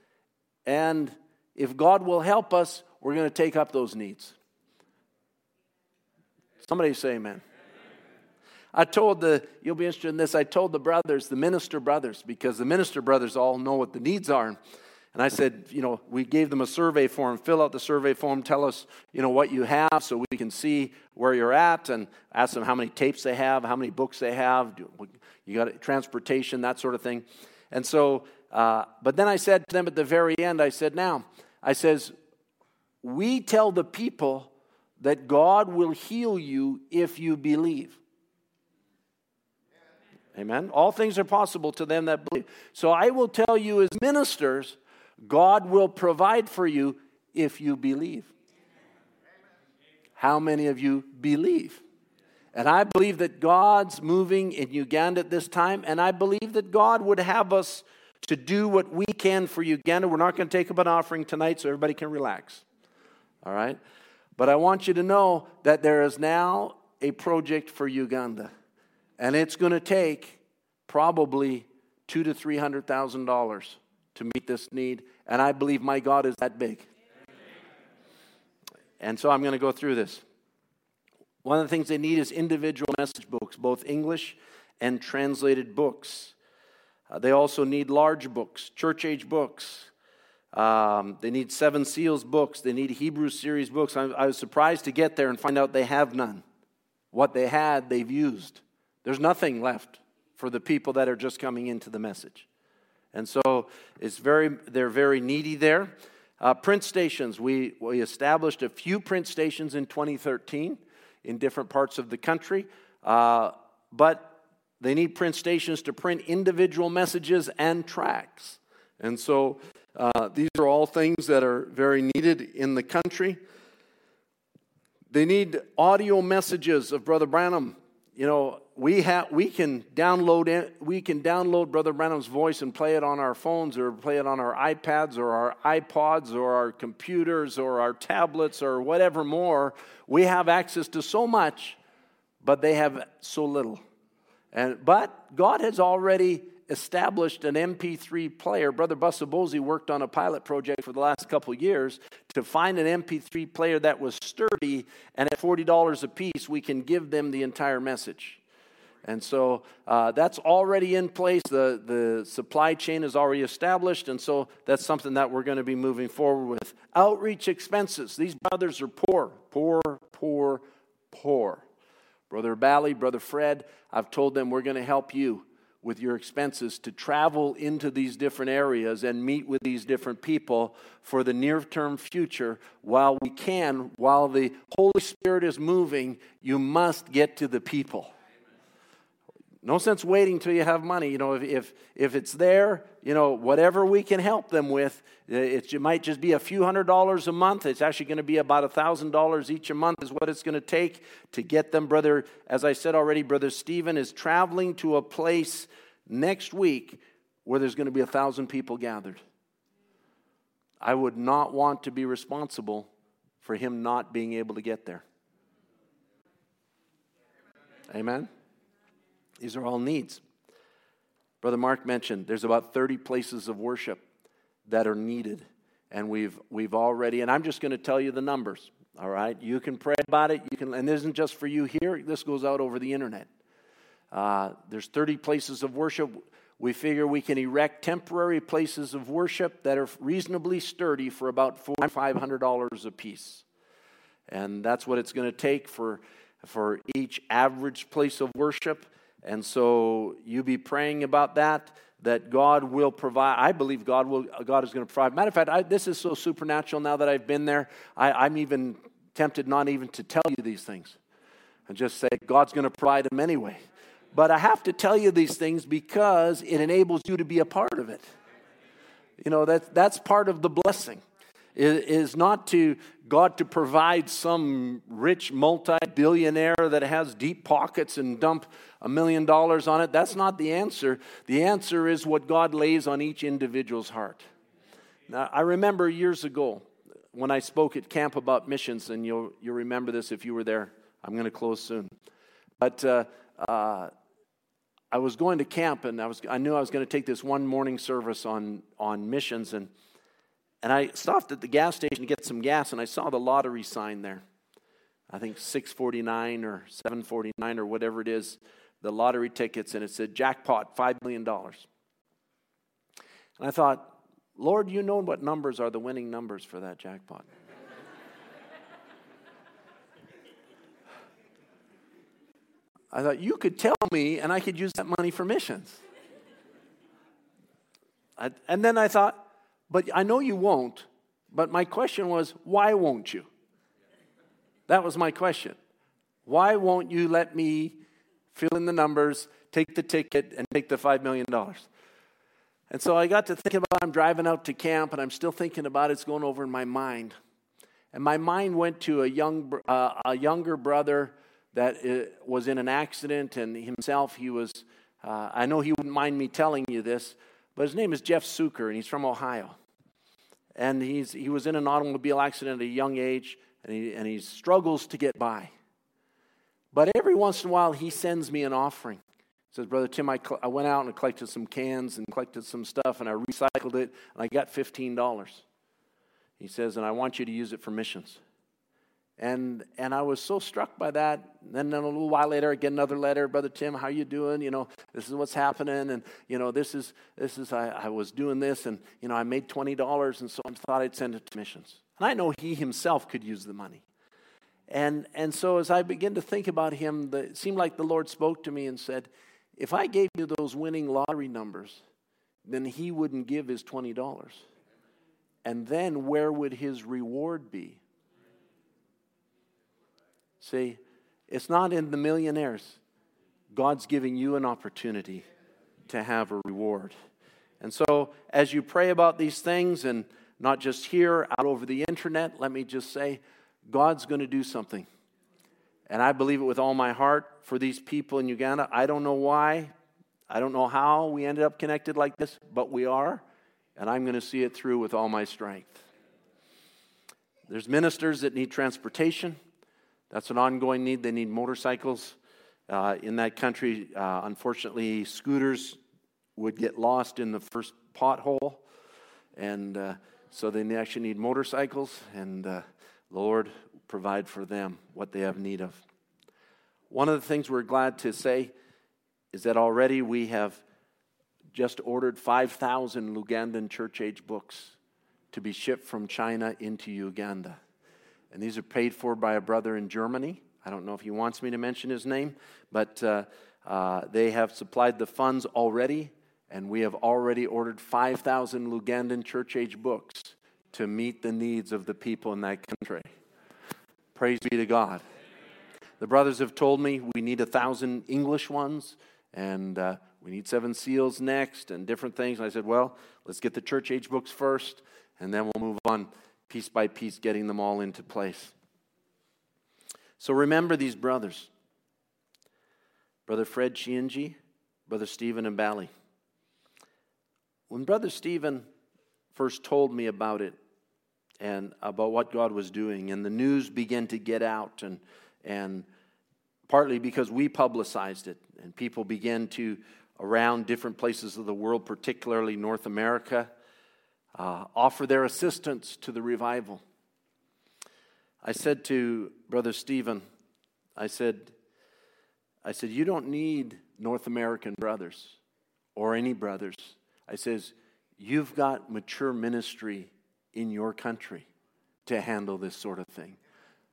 S1: and if God will help us, we're going to take up those needs. Somebody say amen. I told the, you'll be interested in this, I told the brothers, the minister brothers, because the minister brothers all know what the needs are. And I said, you know, we gave them a survey form, fill out the survey form, tell us, you know, what you have so we can see where you're at and ask them how many tapes they have, how many books they have, you got transportation, that sort of thing. And so, uh, but then I said to them at the very end, I said, now, I says, we tell the people that God will heal you if you believe. Amen. All things are possible to them that believe. So I will tell you as ministers, God will provide for you if you believe. How many of you believe? And I believe that God's moving in Uganda at this time, and I believe that God would have us to do what we can for Uganda. We're not going to take up an offering tonight so everybody can relax. All right? But I want you to know that there is now a project for Uganda. And it's going to take probably two to three hundred thousand dollars to meet this need. And I believe my God is that big. And so I'm going to go through this. One of the things they need is individual message books, both English and translated books. Uh, they also need large books, church age books. Um, they need Seven Seals books. They need Hebrew series books. I, I was surprised to get there and find out they have none. What they had, they've used. There's nothing left for the people that are just coming into the message. And so it's very, they're very needy there. Uh, print stations, we, we established a few print stations in 2013 in different parts of the country, uh, but they need print stations to print individual messages and tracts. And so uh, these are all things that are very needed in the country. They need audio messages of Brother Branham. You know, we have we can download we can download Brother Branham's voice and play it on our phones or play it on our iPads or our iPods or our computers or our tablets or whatever more. We have access to so much, but they have so little. And but God has already established an MP3 player. Brother Busabozi worked on a pilot project for the last couple years to find an MP3 player that was sturdy, and at $40 a piece, we can give them the entire message. And so uh, that's already in place. The, the supply chain is already established. And so that's something that we're going to be moving forward with. Outreach expenses. These brothers are poor, poor, poor, poor. Brother Mbali, Brother Fred, I've told them we're going to help you with your expenses to travel into these different areas and meet with these different people for the near term future while we can, while the Holy Spirit is moving, you must get to the people. No sense waiting till you have money. You know, if, if, if it's there, you know, whatever we can help them with, eh, it, it might just be a few hundred dollars a month. It's actually going to be about a thousand dollars each a month, is what it's going to take to get them. Brother, as I said already, Brother Stephen is traveling to a place next week where there's going to be a thousand people gathered. I would not want to be responsible for him not being able to get there. Amen. These are all needs. Brother Mark mentioned there's about 30 places of worship that are needed. And we've, we've already, and I'm just going to tell you the numbers, all right? You can pray about it. You can, and this isn't just for you here, this goes out over the internet. Uh, there's 30 places of worship. We figure we can erect temporary places of worship that are reasonably sturdy for about $500 a piece. And that's what it's going to take for, for each average place of worship. And so you be praying about that, that God will provide. I believe God will. God is going to provide. Matter of fact, I, this is so supernatural now that I've been there. I, I'm even tempted not even to tell you these things, and just say God's going to provide them anyway. But I have to tell you these things because it enables you to be a part of it. You know that that's part of the blessing is not to God to provide some rich multi billionaire that has deep pockets and dump a million dollars on it. That's not the answer. The answer is what God lays on each individual's heart. Now, I remember years ago when I spoke at camp about missions, and you'll, you'll remember this if you were there. I'm going to close soon. But uh, uh, I was going to camp, and I, was, I knew I was going to take this one morning service on, on missions, and and I stopped at the gas station to get some gas, and I saw the lottery sign there. I think 649 or 749 or whatever it is, the lottery tickets, and it said jackpot, $5 million. And I thought, Lord, you know what numbers are the winning numbers for that jackpot. I thought, you could tell me, and I could use that money for missions. I, and then I thought, but I know you won't. But my question was, why won't you? That was my question. Why won't you let me fill in the numbers, take the ticket, and take the $5 million? And so I got to thinking about I'm driving out to camp, and I'm still thinking about it. It's going over in my mind. And my mind went to a, young, uh, a younger brother that uh, was in an accident, and himself, he was, uh, I know he wouldn't mind me telling you this, But his name is Jeff Suker, and he's from Ohio. And he's, he was in an automobile accident at a young age, and he, and he struggles to get by. But every once in a while, he sends me an offering. He says, Brother Tim, I, cl- I went out and collected some cans and collected some stuff, and I recycled it, and I got $15. He says, and I want you to use it for missions. And, and I was so struck by that. And then a little while later, I get another letter, Brother Tim, how you doing? You know, this is what's happening. And, you know, this is, this is I, I was doing this, and, you know, I made $20, and so I thought I'd send it to missions. And I know he himself could use the money. And, and so as I begin to think about him, the, it seemed like the Lord spoke to me and said, if I gave you those winning lottery numbers, then he wouldn't give his $20. And then where would his reward be? See, it's not in the millionaires. God's giving you an opportunity to have a reward. And so, as you pray about these things, and not just here, out over the internet, let me just say, God's going to do something. And I believe it with all my heart for these people in Uganda. I don't know why, I don't know how we ended up connected like this, but we are. And I'm going to see it through with all my strength. There's ministers that need transportation. That's an ongoing need. They need motorcycles. Uh, in that country, uh, unfortunately, scooters would get lost in the first pothole. And uh, so they actually need motorcycles, and uh, Lord provide for them what they have need of. One of the things we're glad to say is that already we have just ordered 5,000 Lugandan church age books to be shipped from China into Uganda. And these are paid for by a brother in Germany. I don't know if he wants me to mention his name, but uh, uh, they have supplied the funds already, and we have already ordered 5,000 Lugandan church age books to meet the needs of the people in that country. Praise be to God. The brothers have told me we need a thousand English ones, and uh, we need seven seals next, and different things. And I said, well, let's get the church age books first, and then we'll move on piece by piece, getting them all into place. So remember these brothers Brother Fred Chianji, Brother Stephen and Mbali. When Brother Stephen first told me about it and about what God was doing, and the news began to get out, and, and partly because we publicized it, and people began to, around different places of the world, particularly North America, uh, offer their assistance to the revival. I said to Brother Stephen, I said, I said, you don't need North American brothers or any brothers. I says, you've got mature ministry in your country to handle this sort of thing.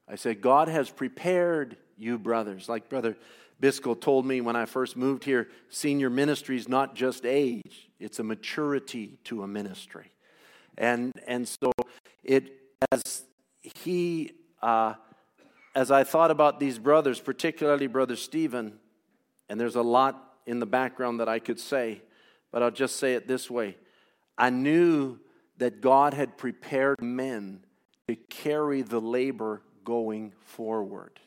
S1: I said, God has prepared you, brothers. Like Brother Biscoe told me when I first moved here, senior ministry is not just age, it's a maturity to a ministry. And, and so it, as he, uh, as I thought about these brothers, particularly Brother Stephen, and there's a lot in the background that I could say, but I'll just say it this way. I knew that God had prepared men to carry the labor going forward.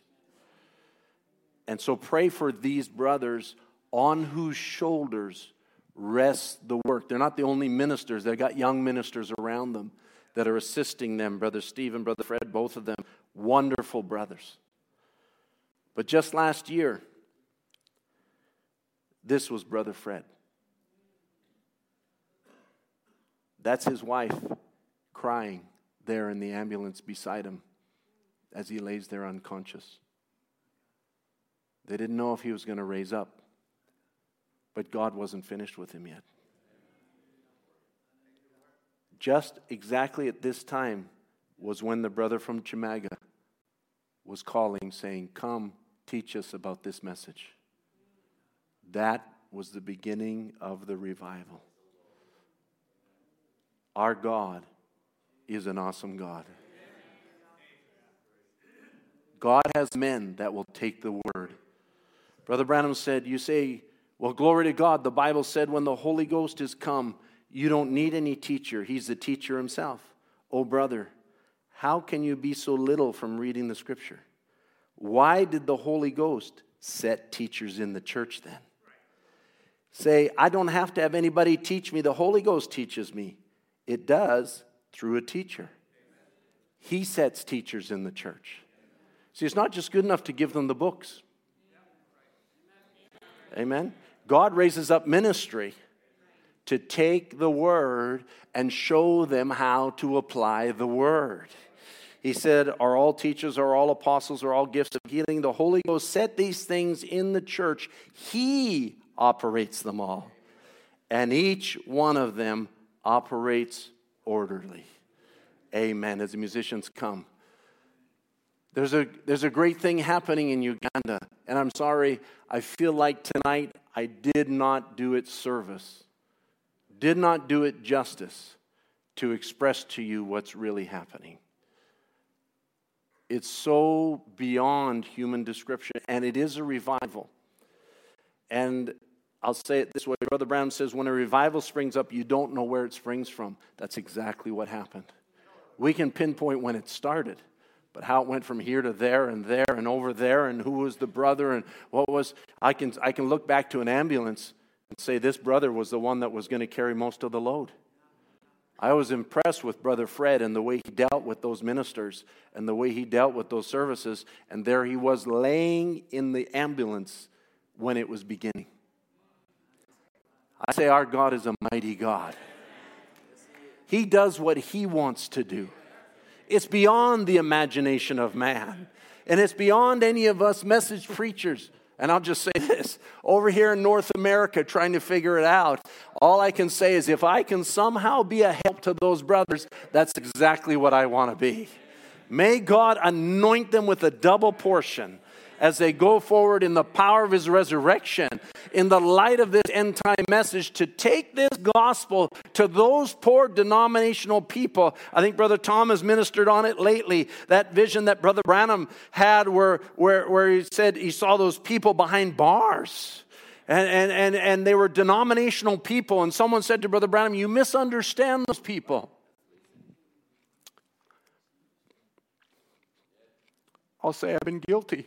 S1: And so pray for these brothers on whose shoulders rests the work. They're not the only ministers, they've got young ministers around them that are assisting them. Brother Stephen, Brother Fred, both of them, wonderful brothers. But just last year, this was Brother Fred. That's his wife crying there in the ambulance beside him as he lays there unconscious. They didn't know if he was going to raise up. But God wasn't finished with him yet. Just exactly at this time was when the brother from Chimaga was calling, saying, Come, teach us about this message. That was the beginning of the revival. Our God is an awesome God. God has men that will take the word. Brother Branham said, You say well, glory to God. The Bible said when the Holy Ghost is come, you don't need any teacher. He's the teacher himself. Oh, brother, how can you be so little from reading the scripture? Why did the Holy Ghost set teachers in the church then? Say, I don't have to have anybody teach me. The Holy Ghost teaches me. It does through a teacher. He sets teachers in the church. See, it's not just good enough to give them the books. Amen. God raises up ministry to take the word and show them how to apply the word. He said, Are all teachers, are all apostles, are all gifts of healing? The Holy Ghost set these things in the church. He operates them all. And each one of them operates orderly. Amen. As the musicians come. There's a, there's a great thing happening in Uganda. And I'm sorry, I feel like tonight I did not do it service, did not do it justice to express to you what's really happening. It's so beyond human description, and it is a revival. And I'll say it this way Brother Branham says, when a revival springs up, you don't know where it springs from. That's exactly what happened. We can pinpoint when it started, but how it went from here to there and there and over there and who was the brother and what was, I can, I can look back to an ambulance and say this brother was the one that was going to carry most of the load. I was impressed with Brother Fred and the way he dealt with those ministers and the way he dealt with those services. And there he was laying in the ambulance when it was beginning. I say, Our God is a mighty God. He does what he wants to do. It's beyond the imagination of man, and it's beyond any of us message preachers. And I'll just say this over here in North America, trying to figure it out, all I can say is if I can somehow be a help to those brothers, that's exactly what I want to be. May God anoint them with a double portion as they go forward in the power of his resurrection, in the light of this end time message, to take this gospel to those poor denominational people. I think Brother Tom has ministered on it lately. That vision that Brother Branham had, where, where, where he said he saw those people behind bars. And, and, and, and they were denominational people. And someone said to Brother Branham, You misunderstand those people. I'll say I've been guilty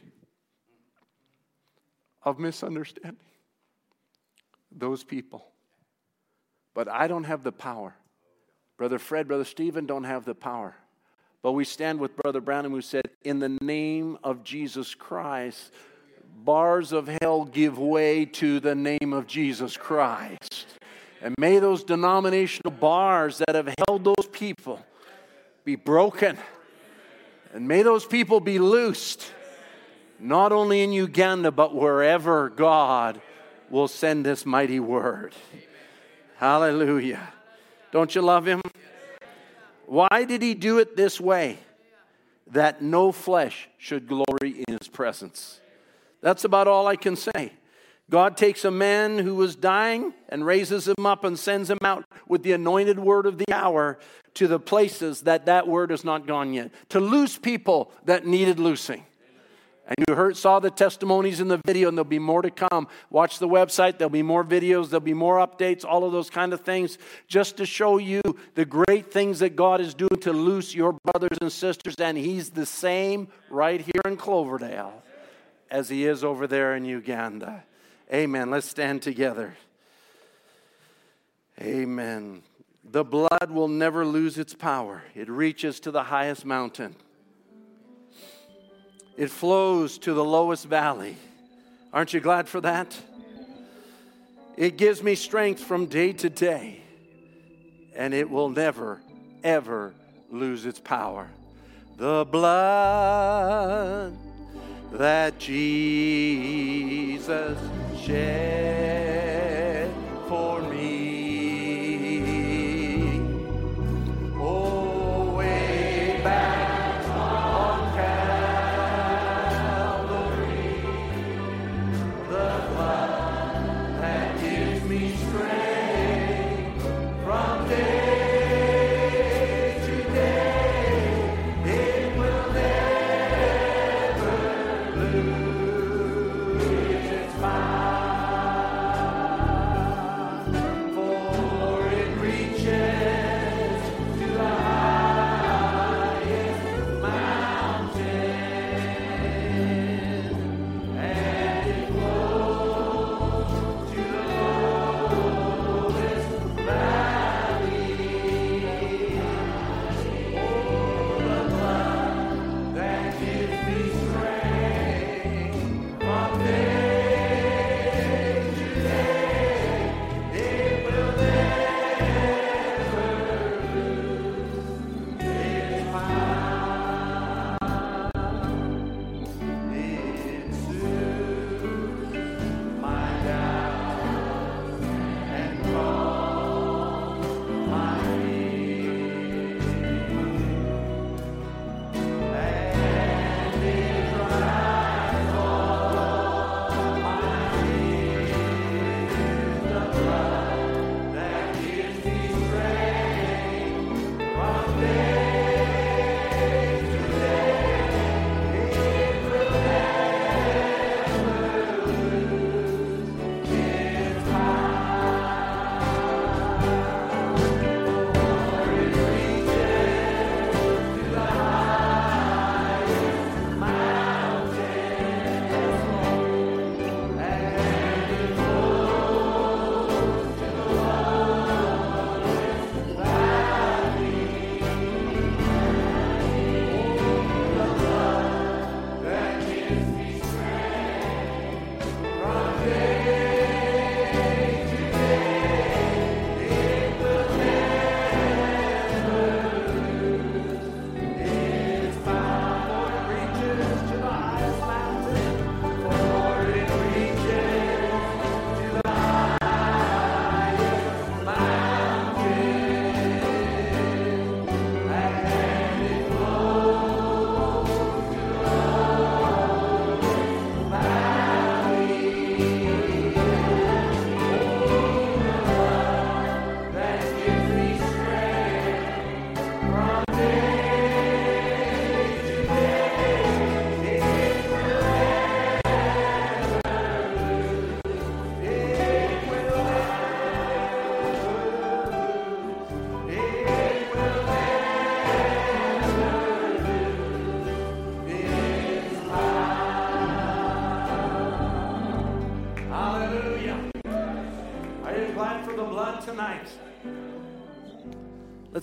S1: of misunderstanding those people. But I don't have the power. Brother Fred, Brother Stephen don't have the power. But we stand with Brother Branham who said, In the name of Jesus Christ, bars of hell give way to the name of Jesus Christ. And may those denominational bars that have held those people be broken. And may those people be loosed not only in Uganda, but wherever God will send this mighty word. Hallelujah. Don't you love him? Why did he do it this way? That no flesh should glory in his presence. That's about all I can say. God takes a man who was dying and raises him up and sends him out with the anointed word of the hour to the places that that word has not gone yet, to loose people that needed loosing. And you heard, saw the testimonies in the video, and there'll be more to come. Watch the website, there'll be more videos, there'll be more updates, all of those kind of things, just to show you the great things that God is doing to loose your brothers and sisters. And He's the same right here in Cloverdale as He is over there in Uganda. Amen. Let's stand together. Amen. The blood will never lose its power, it reaches to the highest mountain. It flows to the lowest valley. Aren't you glad for that? It gives me strength from day to day, and it will never, ever lose its power. The blood that Jesus shed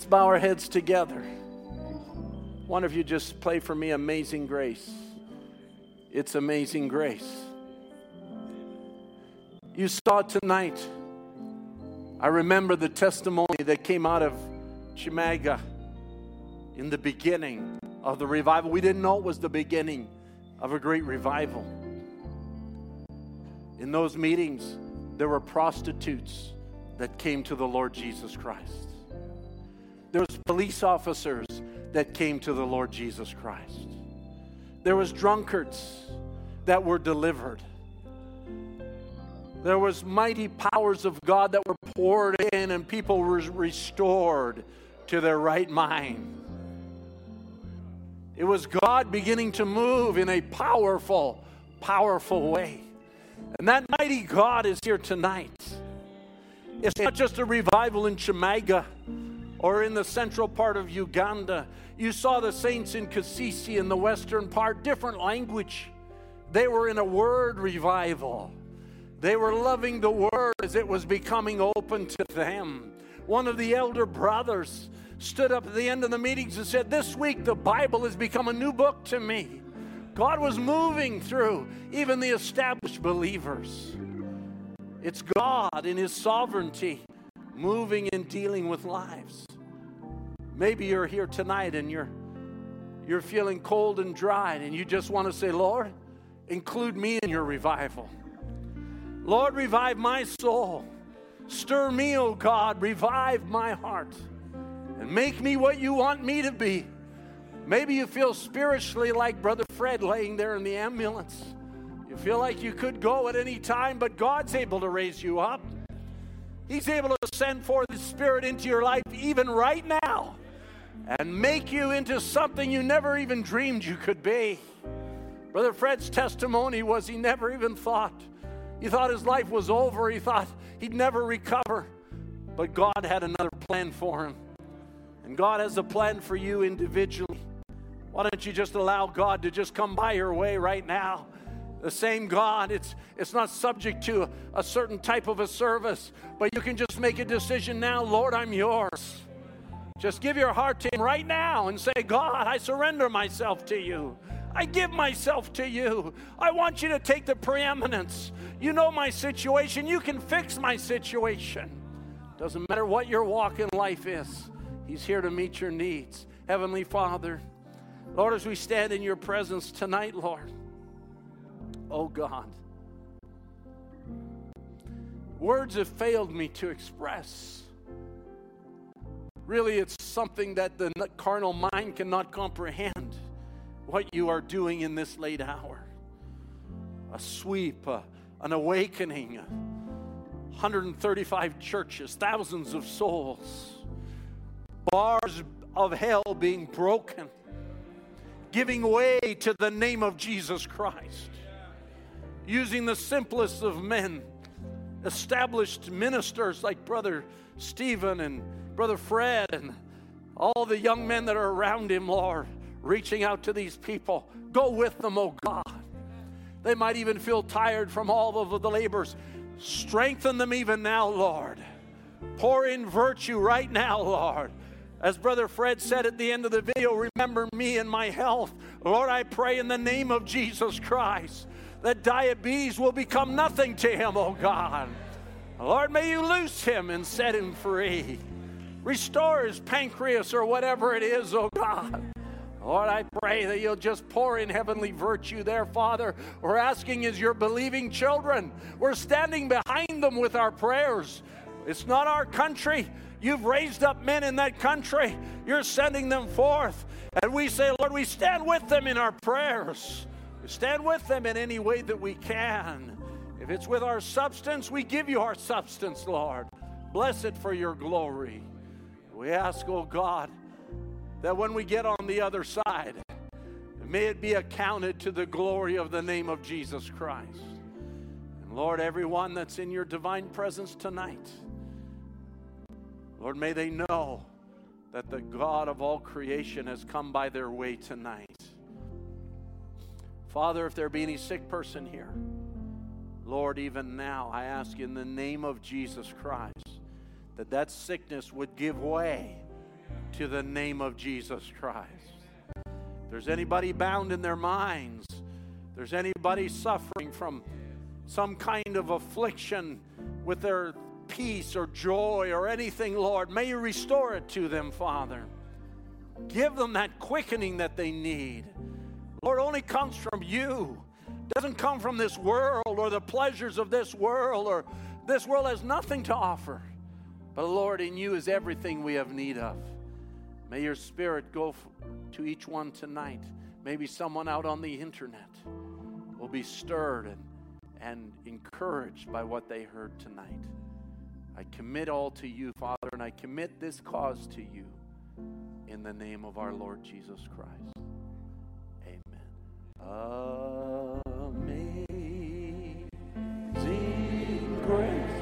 S1: bow our heads together. One of you just play for me Amazing Grace. It's Amazing Grace. You saw tonight. I remember the testimony that came out of Chimaga in the beginning of the revival. We didn't know it was the beginning of a great revival. In those meetings, there were prostitutes that came to the Lord Jesus Christ. There was police officers that came to the Lord Jesus Christ. There was drunkards that were delivered. There was mighty powers of God that were poured in and people were restored to their right mind. It was God beginning to move in a powerful, powerful way. And that mighty God is here tonight. It's not just a revival in Chimaga or in the central part of Uganda. You saw the saints in Kasese in the western part, different language. They were in a word revival. They were loving the word as it was becoming open to them. One of the elder brothers stood up at the end of the meetings and said, This week the Bible has become a new book to me. God was moving through even the established believers. It's God in His sovereignty moving and dealing with lives. Maybe you're here tonight and you're you're feeling cold and dry and you just want to say, "Lord, include me in your revival." Lord, revive my soul. Stir me, O oh God, revive my heart and make me what you want me to be. Maybe you feel spiritually like Brother Fred laying there in the ambulance. You feel like you could go at any time, but God's able to raise you up. He's able to send forth His Spirit into your life even right now and make you into something you never even dreamed you could be. Brother Fred's testimony was he never even thought. He thought his life was over. He thought he'd never recover. But God had another plan for him. And God has a plan for you individually. Why don't you just allow God to just come by your way right now? The same God, it's, it's not subject to a, a certain type of a service, but you can just make a decision now Lord, I'm yours. Just give your heart to Him right now and say, God, I surrender myself to you. I give myself to you. I want you to take the preeminence. You know my situation. You can fix my situation. Doesn't matter what your walk in life is, He's here to meet your needs. Heavenly Father, Lord, as we stand in your presence tonight, Lord, oh God, words have failed me to express. Really, it's something that the carnal mind cannot comprehend. What you are doing in this late hour. A sweep, a, an awakening, 135 churches, thousands of souls, bars of hell being broken. Giving way to the name of Jesus Christ, using the simplest of men, established ministers like Brother Stephen and Brother Fred and all the young men that are around him, Lord, reaching out to these people. Go with them, oh God. They might even feel tired from all of the labors. Strengthen them even now, Lord. Pour in virtue right now, Lord. As Brother Fred said at the end of the video, remember me and my health. Lord, I pray in the name of Jesus Christ that diabetes will become nothing to him, oh God. Lord, may you loose him and set him free. Restore his pancreas or whatever it is, oh God. Lord, I pray that you'll just pour in heavenly virtue there, Father. We're asking as your believing children. We're standing behind them with our prayers. It's not our country. You've raised up men in that country. You're sending them forth. And we say, Lord, we stand with them in our prayers. Stand with them in any way that we can. If it's with our substance, we give you our substance, Lord. Bless it for your glory. We ask, oh God, that when we get on the other side, may it be accounted to the glory of the name of Jesus Christ. And Lord, everyone that's in your divine presence tonight, Lord, may they know that the God of all creation has come by their way tonight. Father, if there be any sick person here, Lord, even now I ask in the name of Jesus Christ that that sickness would give way to the name of Jesus Christ. If there's anybody bound in their minds, there's anybody suffering from some kind of affliction with their peace or joy or anything, Lord, may you restore it to them, Father. Give them that quickening that they need. Lord, only comes from you. Doesn't come from this world or the pleasures of this world or this world has nothing to offer. But Lord, in you is everything we have need of. May your spirit go to each one tonight. Maybe someone out on the internet will be stirred and, and encouraged by what they heard tonight. I commit all to you, Father, and I commit this cause to you in the name of our Lord Jesus Christ. Amazing grace.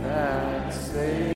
S1: That saved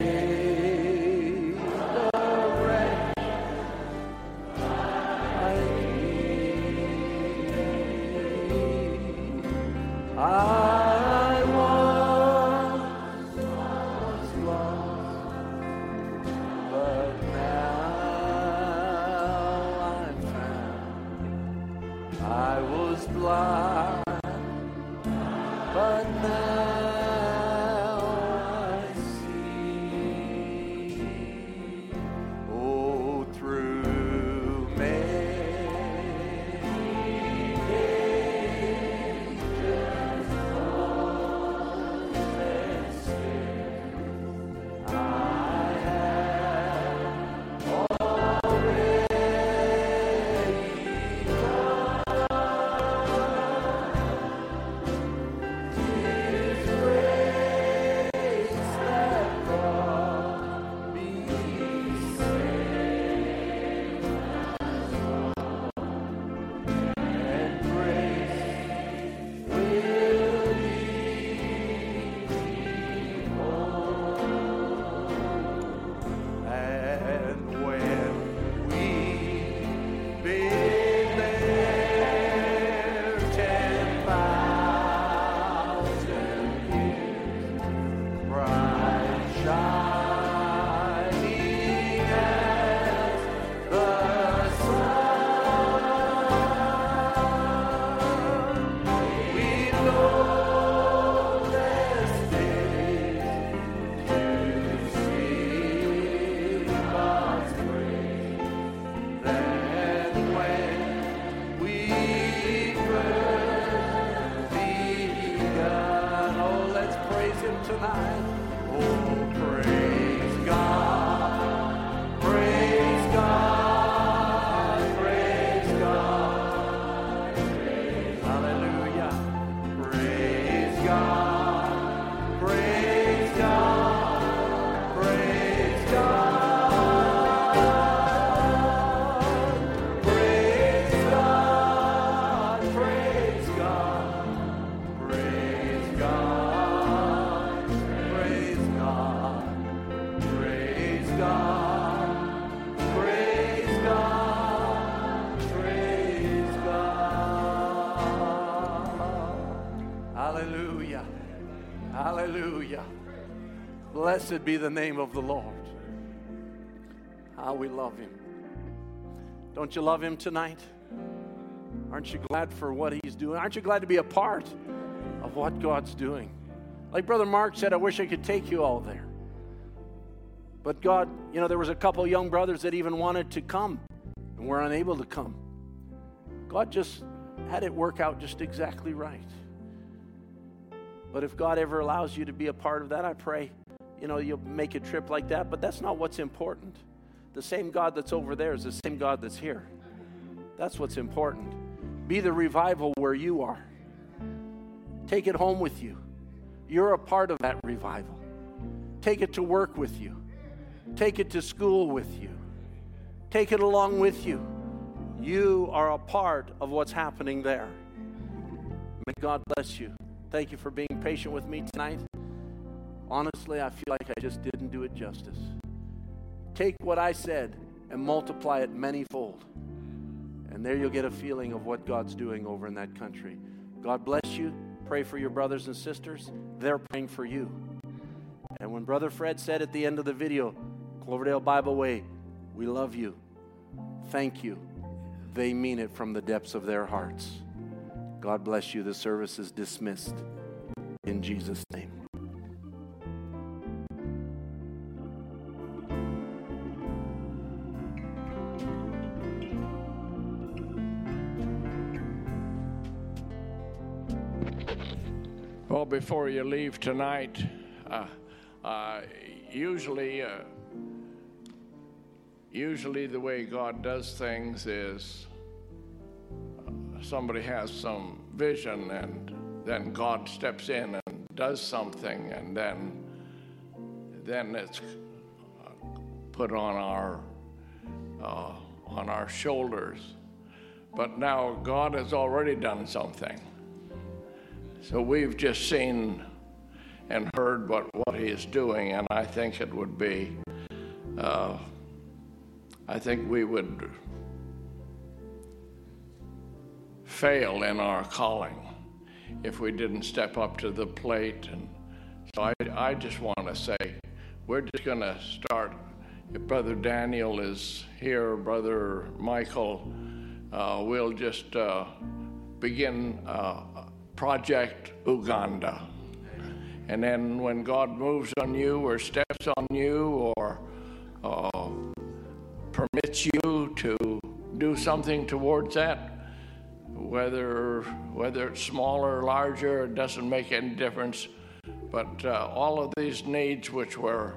S1: Blessed be the name of the Lord. How we love him. Don't you love him tonight? Aren't you glad for what he's doing? Aren't you glad to be a part of what God's doing? Like Brother Mark said, I wish I could take you all there. But God, you know, there was a couple young brothers that even wanted to come and were unable to come. God just had it work out just exactly right. But if God ever allows you to be a part of that, I pray, you know, you'll make a trip like that. But that's not what's important. The same God that's over there is the same God that's here. That's what's important. Be the revival where you are. Take it home with you. You're a part of that revival. Take it to work with you. Take it to school with you. Take it along with you. You are a part of what's happening there. May God bless you. Thank you for being patient with me tonight. Honestly, I feel like I just didn't do it justice. Take what I said and multiply it manyfold. And there you'll get a feeling of what God's doing over in that country. God bless you. Pray for your brothers and sisters. They're praying for you. And when Brother Fred said at the end of the video, Cloverdale Bible Way, we love you. Thank you. They mean it from the depths of their hearts. God bless you. The service is dismissed in Jesus' name.
S13: Before you leave tonight, uh, uh, usually, uh, usually the way God does things is uh, somebody has some vision, and then God steps in and does something, and then then it's uh, put on our uh, on our shoulders. But now God has already done something. So we've just seen and heard what, what he is doing, and I think it would be, uh, I think we would fail in our calling if we didn't step up to the plate. And so I, I just want to say, we're just going to start. If Brother Daniel is here, Brother Michael, uh, we'll just uh, begin uh, Project Uganda. And then when God moves on you or steps on you or uh, permits you to do something towards that, whether, whether it's smaller or larger, it doesn't make any difference. But uh, all of these needs which were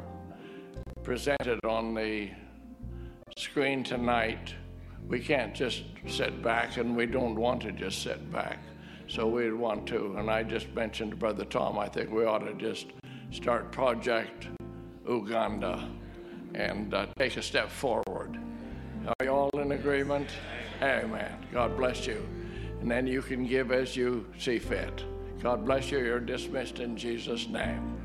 S13: presented on the screen tonight, we can't just sit back and we don't want to just sit back. So we'd want to, and I just mentioned to Brother Tom, I think we ought to just start Project Uganda and uh, take a step forward. Are you all in agreement? Amen. God bless you. And then you can give as you see fit. God bless you. You're dismissed in Jesus' name.